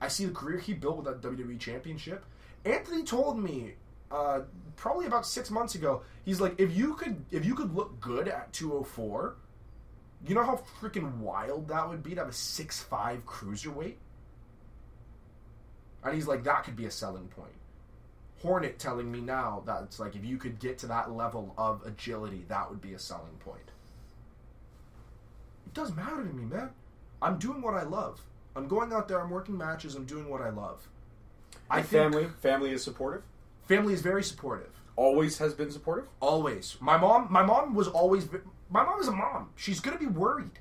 I see the career he built with that WWE championship. Anthony told me uh, probably about six months ago. He's like, if you could, if you could look good at 204, you know how freaking wild that would be to have a six five cruiserweight. And he's like, that could be a selling point. Hornet telling me now that it's like if you could get to that level of agility, that would be a selling point. It doesn't matter to me, man. I'm doing what I love. I'm going out there. I'm working matches. I'm doing what I love. I family, family is supportive. family is very supportive. Always has been supportive. Always. My mom. My mom was always. My mom is a mom. She's gonna be worried.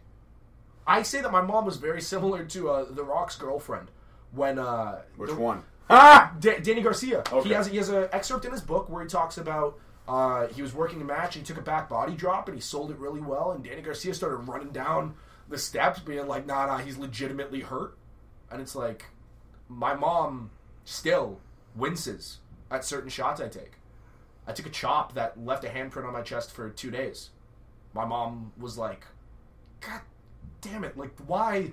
I say that my mom was very similar to uh, the Rock's girlfriend when. Uh, Which the- one? Ah! Da- Dany Garcia. Okay. He has he has an excerpt in his book where he talks about uh, he was working a match he took a back body drop and he sold it really well and Dany Garcia started running down the steps being like nah nah he's legitimately hurt and it's like my mom still winces at certain shots I take. I took a chop that left a handprint on my chest for two days. My mom was like, God damn it, like why?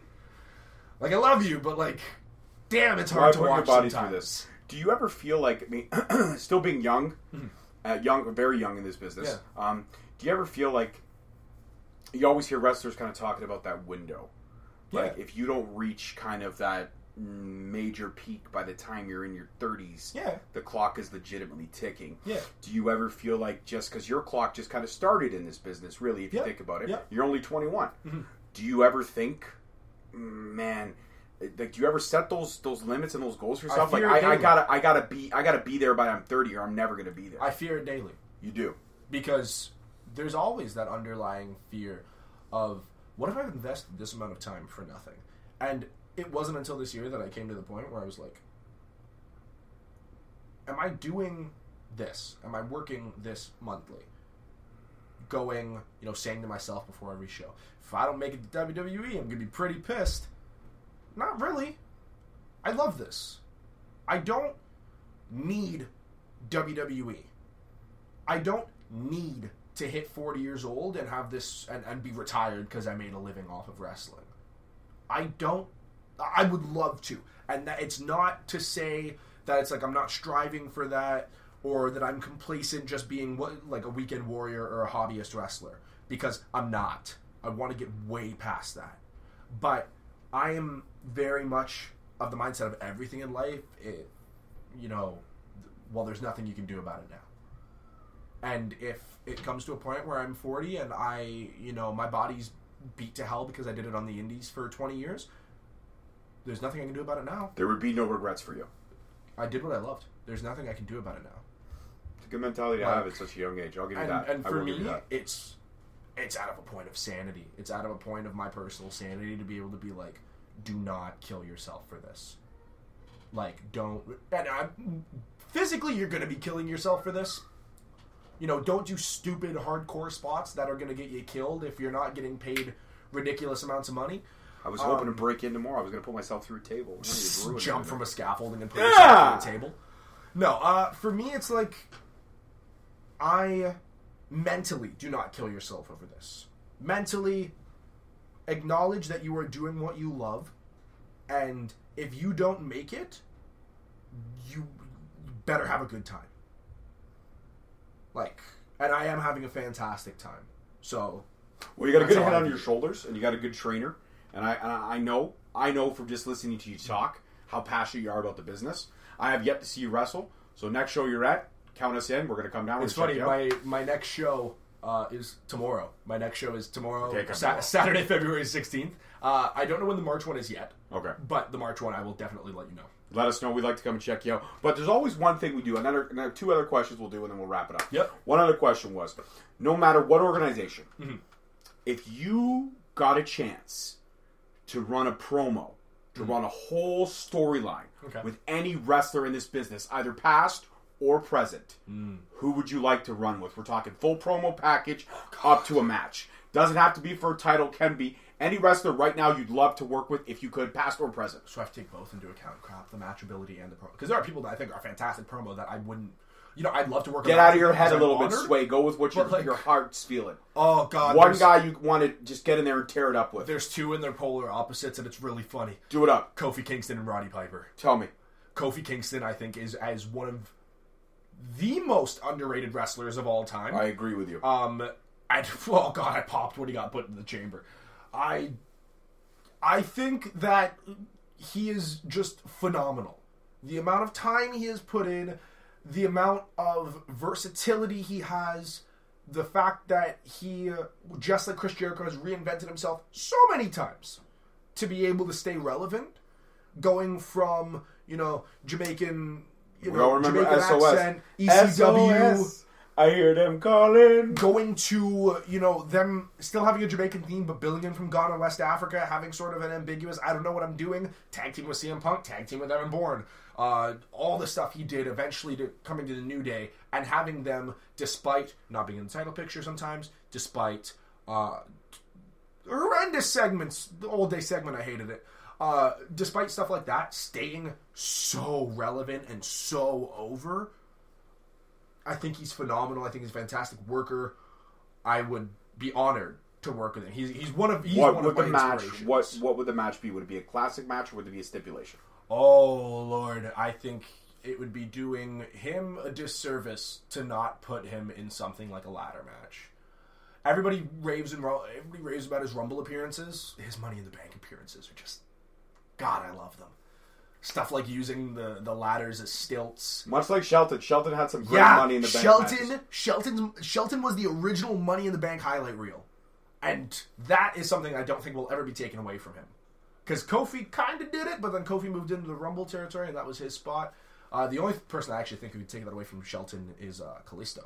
Like I love you, but like, damn, it's hard to your watch body sometimes. this? Do you ever feel like, I mean, *clears throat* still being young, uh, young, very young in this business, um, do you ever feel like you always hear wrestlers kind of talking about that window? Like, Yeah. if you don't reach kind of that major peak by the time you're in your 30s, Yeah. the clock is legitimately ticking. Yeah. Do you ever feel like just because your clock just kind of started in this business, really, if you think about it, Yeah. you're only 21. Mm-hmm. Do you ever think, man, like, do you ever set those those limits and those goals for yourself? Like, I, I gotta, I gotta be, I gotta be there by I'm 30, or I'm never gonna be there. I fear it daily you do. because there's always that underlying fear of what if I've invested this amount of time for nothing? And it wasn't until this year that I came to the point where I was like, am I doing this? Am I working this monthly? Going, you know, saying to myself before every show, if I don't make it to WWE, I'm gonna be pretty pissed. Not really. I love this. I don't need WWE. I don't need to hit 40 years old and have this and, and be retired because I made a living off of wrestling. I don't. I would love to, and that it's not to say that it's like I'm not striving for that or that I'm complacent just being what, like a weekend warrior or a hobbyist wrestler because I'm not. I want to get way past that, but I am very much of the mindset of everything in life. It, you know, well, there's nothing you can do about it now. And if it comes to a point where I'm 40 and I, you know, my body's beat to hell because I did it on the indies for 20 years, there's nothing I can do about it now. There would be no regrets for you. I did what I loved. There's nothing I can do about it now. It's a good mentality to Like- have at such a young age. I'll give you And, that. and for me, it's it's out of a point of sanity. It's out of a point of my personal sanity to be able to be like, do not kill yourself for this. Like, don't. And I, physically, you're going to be killing yourself for this. You know, don't do stupid hardcore spots that are going to get you killed if you're not getting paid ridiculous amounts of money. I was hoping to um, break in tomorrow. I was going to put myself through a table. jump from a scaffolding and put Yeah! yourself through a table. No, uh, for me, it's like I mentally do not kill yourself over this. Mentally, acknowledge that you are doing what you love, and if you don't make it, you better have a good time. Like, and I am having a fantastic time. So, Well, you got a good head on your shoulders, and you got a good trainer. And I, and I know, I know from just listening to you talk how passionate you are about the business. I have yet to see you wrestle. So next show you're at, count us in. We're going to come down. It's funny. check you out. My my next show uh, is tomorrow. My next show is tomorrow, Okay, Sa- Saturday, *laughs* February sixteenth. Uh, I don't know when the March one is yet, Okay. but the March one I will definitely let you know. Let us know. We'd like to come and check you out. But there's always one thing we do. Another, another two other questions we'll do, and then we'll wrap it up. Yep. One other question was, no matter what organization, Mm-hmm. if you got a chance to run a promo, to run a whole storyline Mm-hmm. Okay. with any wrestler in this business, either past or present, Mm. who would you like to run with? We're talking full promo package Oh, up to a match. Doesn't have to be for a title, can be any wrestler right now you'd love to work with if you could, past or present. So I have to take both into account, crap, the matchability and the promo. Because there are people that I think are fantastic promo that I wouldn't. You know, I'd love to work. With. Get out of your head a little I'm bit. Sway. Go with what your, like- your heart's feeling. Oh God, One guy you want to just get in there and tear it up with. There's two in they're polar opposites, and it's really funny. Do it up. Kofi Kingston and Roddy Piper. Tell me. Kofi Kingston, I think, is as one of the most underrated wrestlers of all time. I agree with you. Um, and *laughs* oh god, I popped when he got put in the chamber. I, I think that he is just phenomenal. The amount of time he has put in, the amount of versatility he has, the fact that he, just like Chris Jericho, has reinvented himself so many times to be able to stay relevant, going from you know Jamaican, you we know remember Jamaican SOS. accent, ECW SOS. I hear them calling. going to you know them still having a Jamaican theme, but billing in from Ghana, West Africa, having sort of an ambiguous I don't know what I'm doing. Tag team with CM Punk, tag team with Evan Bourne. Uh, all the stuff he did eventually to coming to the New Day and having them, despite not being in the title picture sometimes, despite uh, horrendous segments, the old day segment I hated it. Uh, despite stuff like that, staying so relevant and so over. I think he's phenomenal. I think he's a fantastic worker. I would be honored to work with him. He's, he's one of he's What one would of the my match? What What would the match be? Would it be a classic match or would it be a stipulation? Oh Lord, I think it would be doing him a disservice to not put him in something like a ladder match. Everybody raves and everybody raves about his Rumble appearances. His Money in the Bank appearances are just, God, I love them. Stuff like using the the ladders as stilts. Much like Shelton. Shelton had some great yeah, money in the bank. Shelton, matches. Shelton, Shelton was the original Money in the Bank highlight reel, and that is something I don't think will ever be taken away from him. Because Kofi kind of did it, but then Kofi moved into the Rumble territory, and that was his spot. Uh, the only person I actually think who could take that away from Shelton is uh, Kalisto,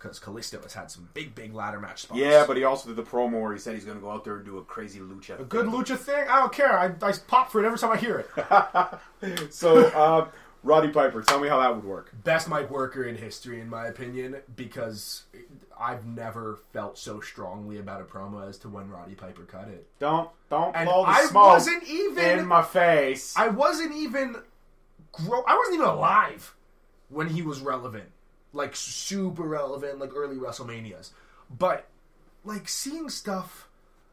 because Kalisto has had some big, big ladder match spots. Yeah, but he also did the promo where he said he's going to go out there and do a crazy lucha. a good lucha thing. I don't care. I, I pop for it every time I hear it. *laughs* So, uh, Roddy Piper, tell me how that would work. best mic worker in history, in my opinion, because I've never felt so strongly about a promo as to when Roddy Piper cut it. Don't don't And blow the I smoke wasn't even- in my face. I wasn't even grow. I wasn't even alive when he was relevant, like super relevant, like early WrestleManias. But like seeing stuff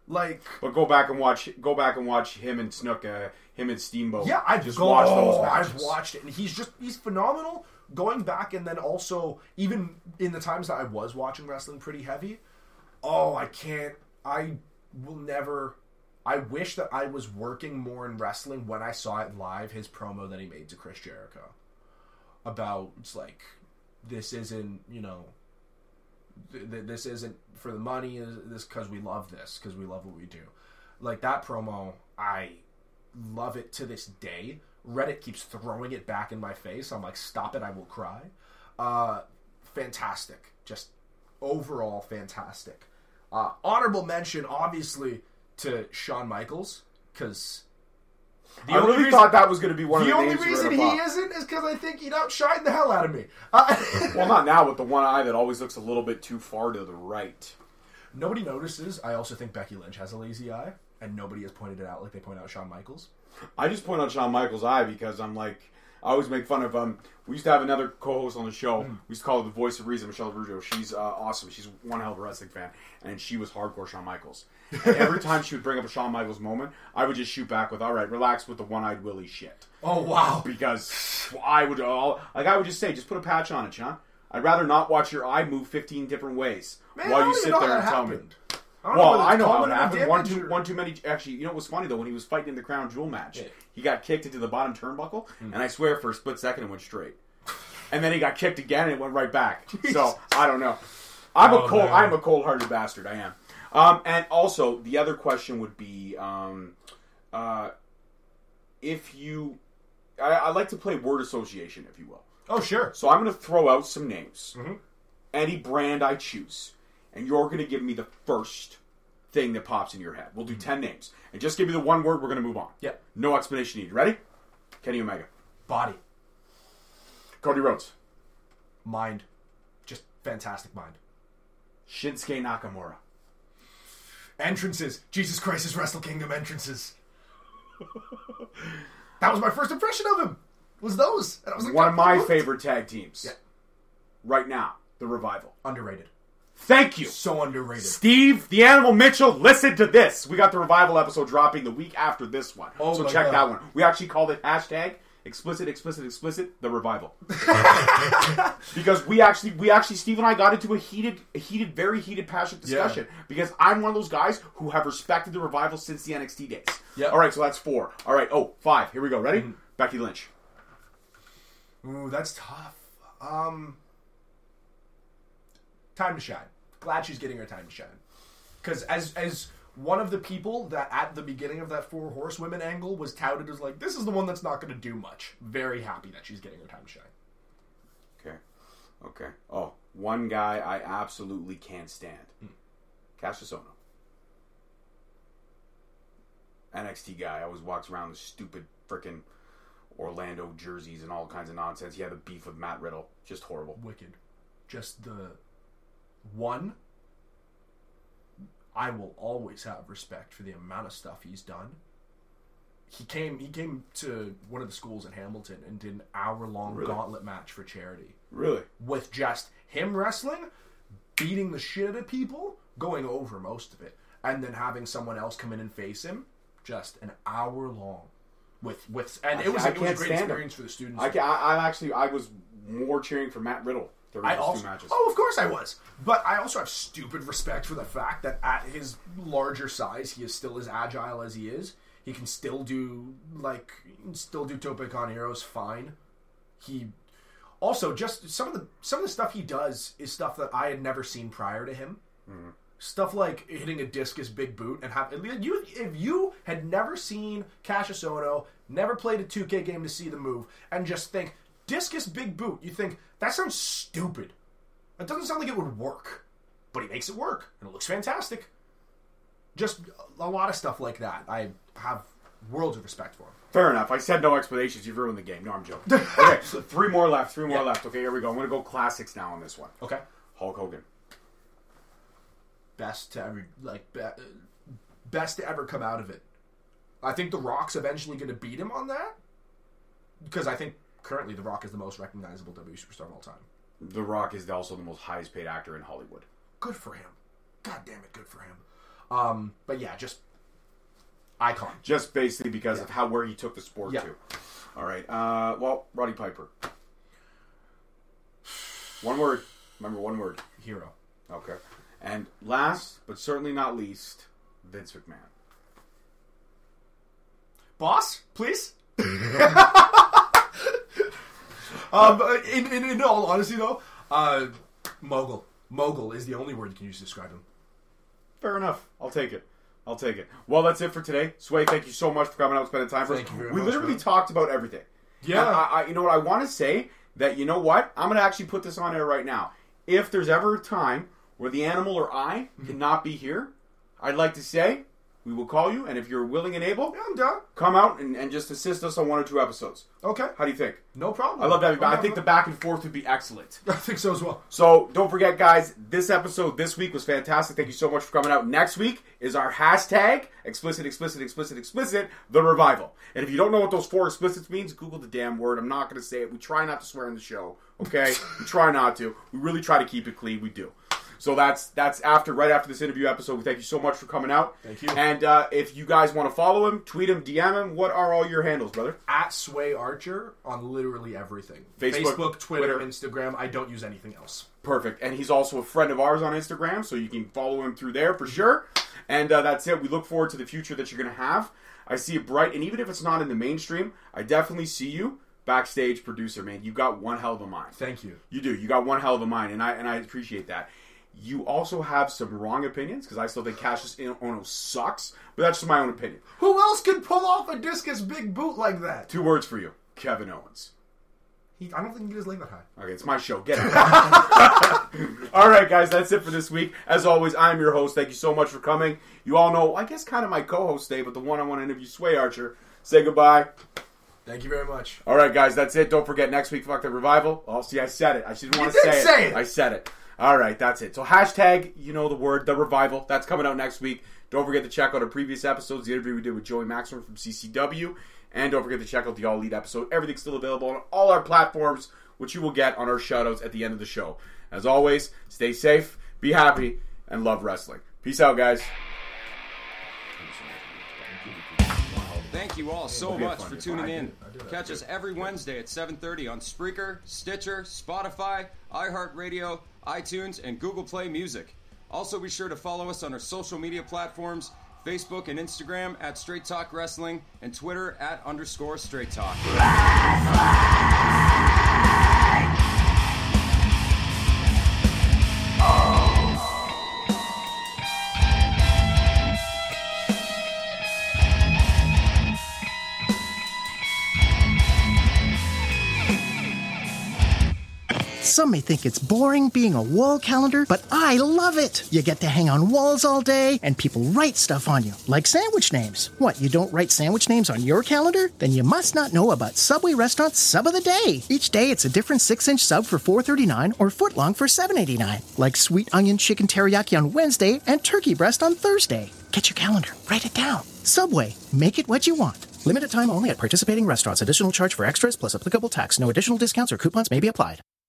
like but go back and watch. Go back and watch him and Snook. Uh, him and Steamboat. Yeah, I've just go- watched those matches. I've watched it, and he's just he's phenomenal. Going back and then also even in the times that I was watching wrestling pretty heavy. Oh, I can't. I will never. I wish that I was working more in wrestling when I saw it live. His promo that he made to Chris Jericho about it's like this isn't you know th- th- this isn't for the money. Is this because we love this because we love what we do. Like that promo, I love it to this day. Reddit keeps throwing it back in my face. I'm like, stop it, I will cry. Uh, fantastic. Just overall fantastic. Uh, honorable mention, obviously, to Shawn Michaels, because the I really thought that was going to be one of the the only reason he isn't is because I think he'd outshine the hell out of me. Uh, *laughs* Well, not now with the one eye that always looks a little bit too far to the right. nobody notices. I also think Becky Lynch has a lazy eye, and nobody has pointed it out like they point out Shawn Michaels. I just point out Shawn Michaels' eye because I'm like, I always make fun of um. We used to have another co-host on the show. Hmm. We used to call her the voice of reason, Michelle Ruggio. She's uh, awesome. She's one hell of a wrestling fan, and she was hardcore Shawn Michaels. And *laughs* every time she would bring up a Shawn Michaels moment, I would just shoot back with, "All right, relax with the one-eyed Willie shit," Oh wow! because I would all like I would just say, just put a patch on it, Shawn. I'd rather not watch your eye move 15 different ways Man, while you sit there and that tell me. Happened. I don't know Well, whether I it's know how it happened. One too, or- one too many. Actually, you know what was funny though? When he was fighting in the Crown Jewel match, Yeah. he got kicked into the bottom turnbuckle, Hmm. and I swear for a split second it went straight. *laughs* And then he got kicked again, and it went right back. *laughs* So I don't know. I'm Oh, a cold. man. I'm a cold-hearted bastard. I am. Um, and also, the other question would be, um, uh, if you I, I like to play word association, if you will. Oh, sure. So I'm going to throw out some names. Mm-hmm. Any brand I choose, and you're going to give me the first thing that pops in your head. We'll do ten names, and just give me the one word. We're going to move on. Mm-hmm. Yep. No explanation needed. Ready? Kenny Omega, Body, Cody Rhodes, mind, just fantastic mind. Shinsuke Nakamura, Entrances. Jesus Christ's Wrestle Kingdom entrances. *laughs* that was my first impression of him. Was those? And I was like, one of my favorite tag teams. Yeah. Right now, the Revival. Underrated. Thank you. So underrated. Steve, the Animal Mitchell, listen to this. We got the revival episode dropping the week after this one. Oh so check God. that one. We actually called it hashtag explicit, explicit, explicit, the revival. *laughs* *laughs* because we actually we actually Steve and I got into a heated a heated, very heated, passionate discussion. Because I'm one of those guys who have respected the revival since the NXT days. Yeah. Alright, so that's four. Alright, oh, five. Here we go. Ready? Mm-hmm. Becky Lynch. Ooh, that's tough. Um, time to shine. Glad she's getting her time to shine. Because as as one of the people that at the beginning of that four horsewomen angle was touted as like this is the one that's not going to do much. Very happy that she's getting her time to shine. Okay. Okay. Oh, one guy I absolutely can't stand. Hmm. Kassius Ohno. NXT guy always walks around with stupid freaking Orlando jerseys and all kinds of nonsense. He had a beef with Matt Riddle. Just horrible. Wicked. Just the one. I will always have respect for the amount of stuff he's done. He came. He came to one of the schools in Hamilton and did an hour-long Really? gauntlet match for charity. Really? with just him wrestling, beating the shit out of people, going over most of it, and then having someone else come in and face him, just an hour long. With with and it was, I it was a great stand him. experience for the students. I, I, I actually I was more cheering for Matt Riddle during I also, two matches. oh, of course I was, but I also have stupid respect for the fact that at his larger size, he is still as agile as he is. He can still do like still do Tope Con Hilo fine. He also just some of the some of the stuff he does is stuff that I had never seen prior to him. Stuff like hitting a discus big boot and have you if you had never seen Kassius Ohno, never played a 2K game to see the move, and just think discus big boot, you think that sounds stupid. That doesn't sound like it would work, but he makes it work and it looks fantastic. Just a lot of stuff like that. I have worlds of respect for him. Fair enough. I said no explanations. You've ruined the game. No, I'm joking. *laughs* okay, so three more left. Three more Yeah. left. Okay, here we go. I'm going to go classics now on this one. Okay. Hulk Hogan. best to ever like be, best to ever come out of it. I think The Rock's eventually going to beat him on that because I think currently The Rock is the most recognizable WWE superstar of all time. The Rock is also the most highest paid actor in Hollywood. Good for him. God damn it, good for him. Um, but yeah, just icon. Just basically because of how where he took the sport Yeah. to. All right. Uh, well, Roddy Piper. One word. Remember one word. Hero. Okay. And last, but certainly not least, Vince McMahon. Boss, please. *laughs* *laughs* um, in, in, in all honesty, though, uh, mogul. Mogul is the only word you can use to describe him. Fair enough. I'll take it. I'll take it. Well, that's it for today. Sway, thank you so much for coming out and spending time for Thank us. you very we much, literally man. talked about everything. Yeah. I, I, you know what? I want to say that you know what? I'm going to actually put this on air right now. If there's ever a time where the animal or I Mm-hmm. cannot be here, I'd like to say we will call you, and if you're willing and able, Yeah, I'm down. come out and, and just assist us on one or two episodes. Okay. How do you think? No problem. I love that. I'm I think the back and forth would be excellent. *laughs* I think so as well. So don't forget, guys, this episode this week was fantastic. Thank you so much for coming out. Next week is our hashtag explicit, explicit, explicit, explicit, the revival. And if you don't know what those four explicits means, Google the damn word. I'm not going to say it. We try not to swear in the show, okay? *laughs* we try not to. We really try to keep it clean. We do. So that's that's after right after this interview episode. We thank you so much for coming out. Thank you. And uh, if you guys want to follow him, tweet him, DM him. What are all your handles, brother? At Sway Archer on literally everything. Facebook, Twitter, Twitter. Instagram. I don't use anything else. Perfect. And he's also a friend of ours on Instagram, so you can follow him through there for sure. And uh, that's it. We look forward to the future that you're going to have. I see it bright, and even if it's not in the mainstream, I definitely see you backstage producer, man. You got one hell of a mind. Thank you. You do. You got one hell of a mind, and I and I appreciate that. You also have some wrong opinions because I still think Kassius Ohno sucks, but that's just my own opinion. Who else could pull off a discus big boot like that? Two words for you: Kevin Owens. He, I don't think he get his leg that high. Okay, it's my show. Get it. *laughs* all right, guys, that's it for this week. As always, I'm your host. Thank you so much for coming. You all know, I guess, kind of my co-host today, but the one I want to interview, Sway Archer. Say goodbye. Thank you very much. All right, guys, that's it. Don't forget next week, fuck the revival. Oh, see, I said it. I just didn't want to You say, did say it. I said it. All right, that's it. So hashtag, you know the word, the revival. That's coming out next week. Don't forget to check out our previous episodes, the interview we did with Joey Maxwell from CCW, and don't forget to check out the All Elite episode. Everything's still available on all our platforms, which you will get on our shoutouts at the end of the show. As always, stay safe, be happy, and love wrestling. Peace out, guys. Thank you all so much for tuning in. Catch us every Wednesday at 7:30 on Spreaker, Stitcher, Spotify, iHeartRadio, iTunes, and Google Play Music. Also, be sure to follow us on our social media platforms: Facebook and Instagram at Straight Talk Wrestling, and Twitter at underscore Straight Talk. Some may think it's boring being a wall calendar, but I love it. You get to hang on walls all day, and people write stuff on you, like sandwich names. What, you don't write sandwich names on your calendar? Then you must not know about Subway Restaurant's Sub of the Day. Each day it's a different 6-inch sub for $4.39 or footlong for $7.89, like sweet onion chicken teriyaki on Wednesday and turkey breast on Thursday. Get your calendar, write it down. Subway, make it what you want. Limited time only at participating restaurants. Additional charge for extras plus applicable tax. No additional discounts or coupons may be applied.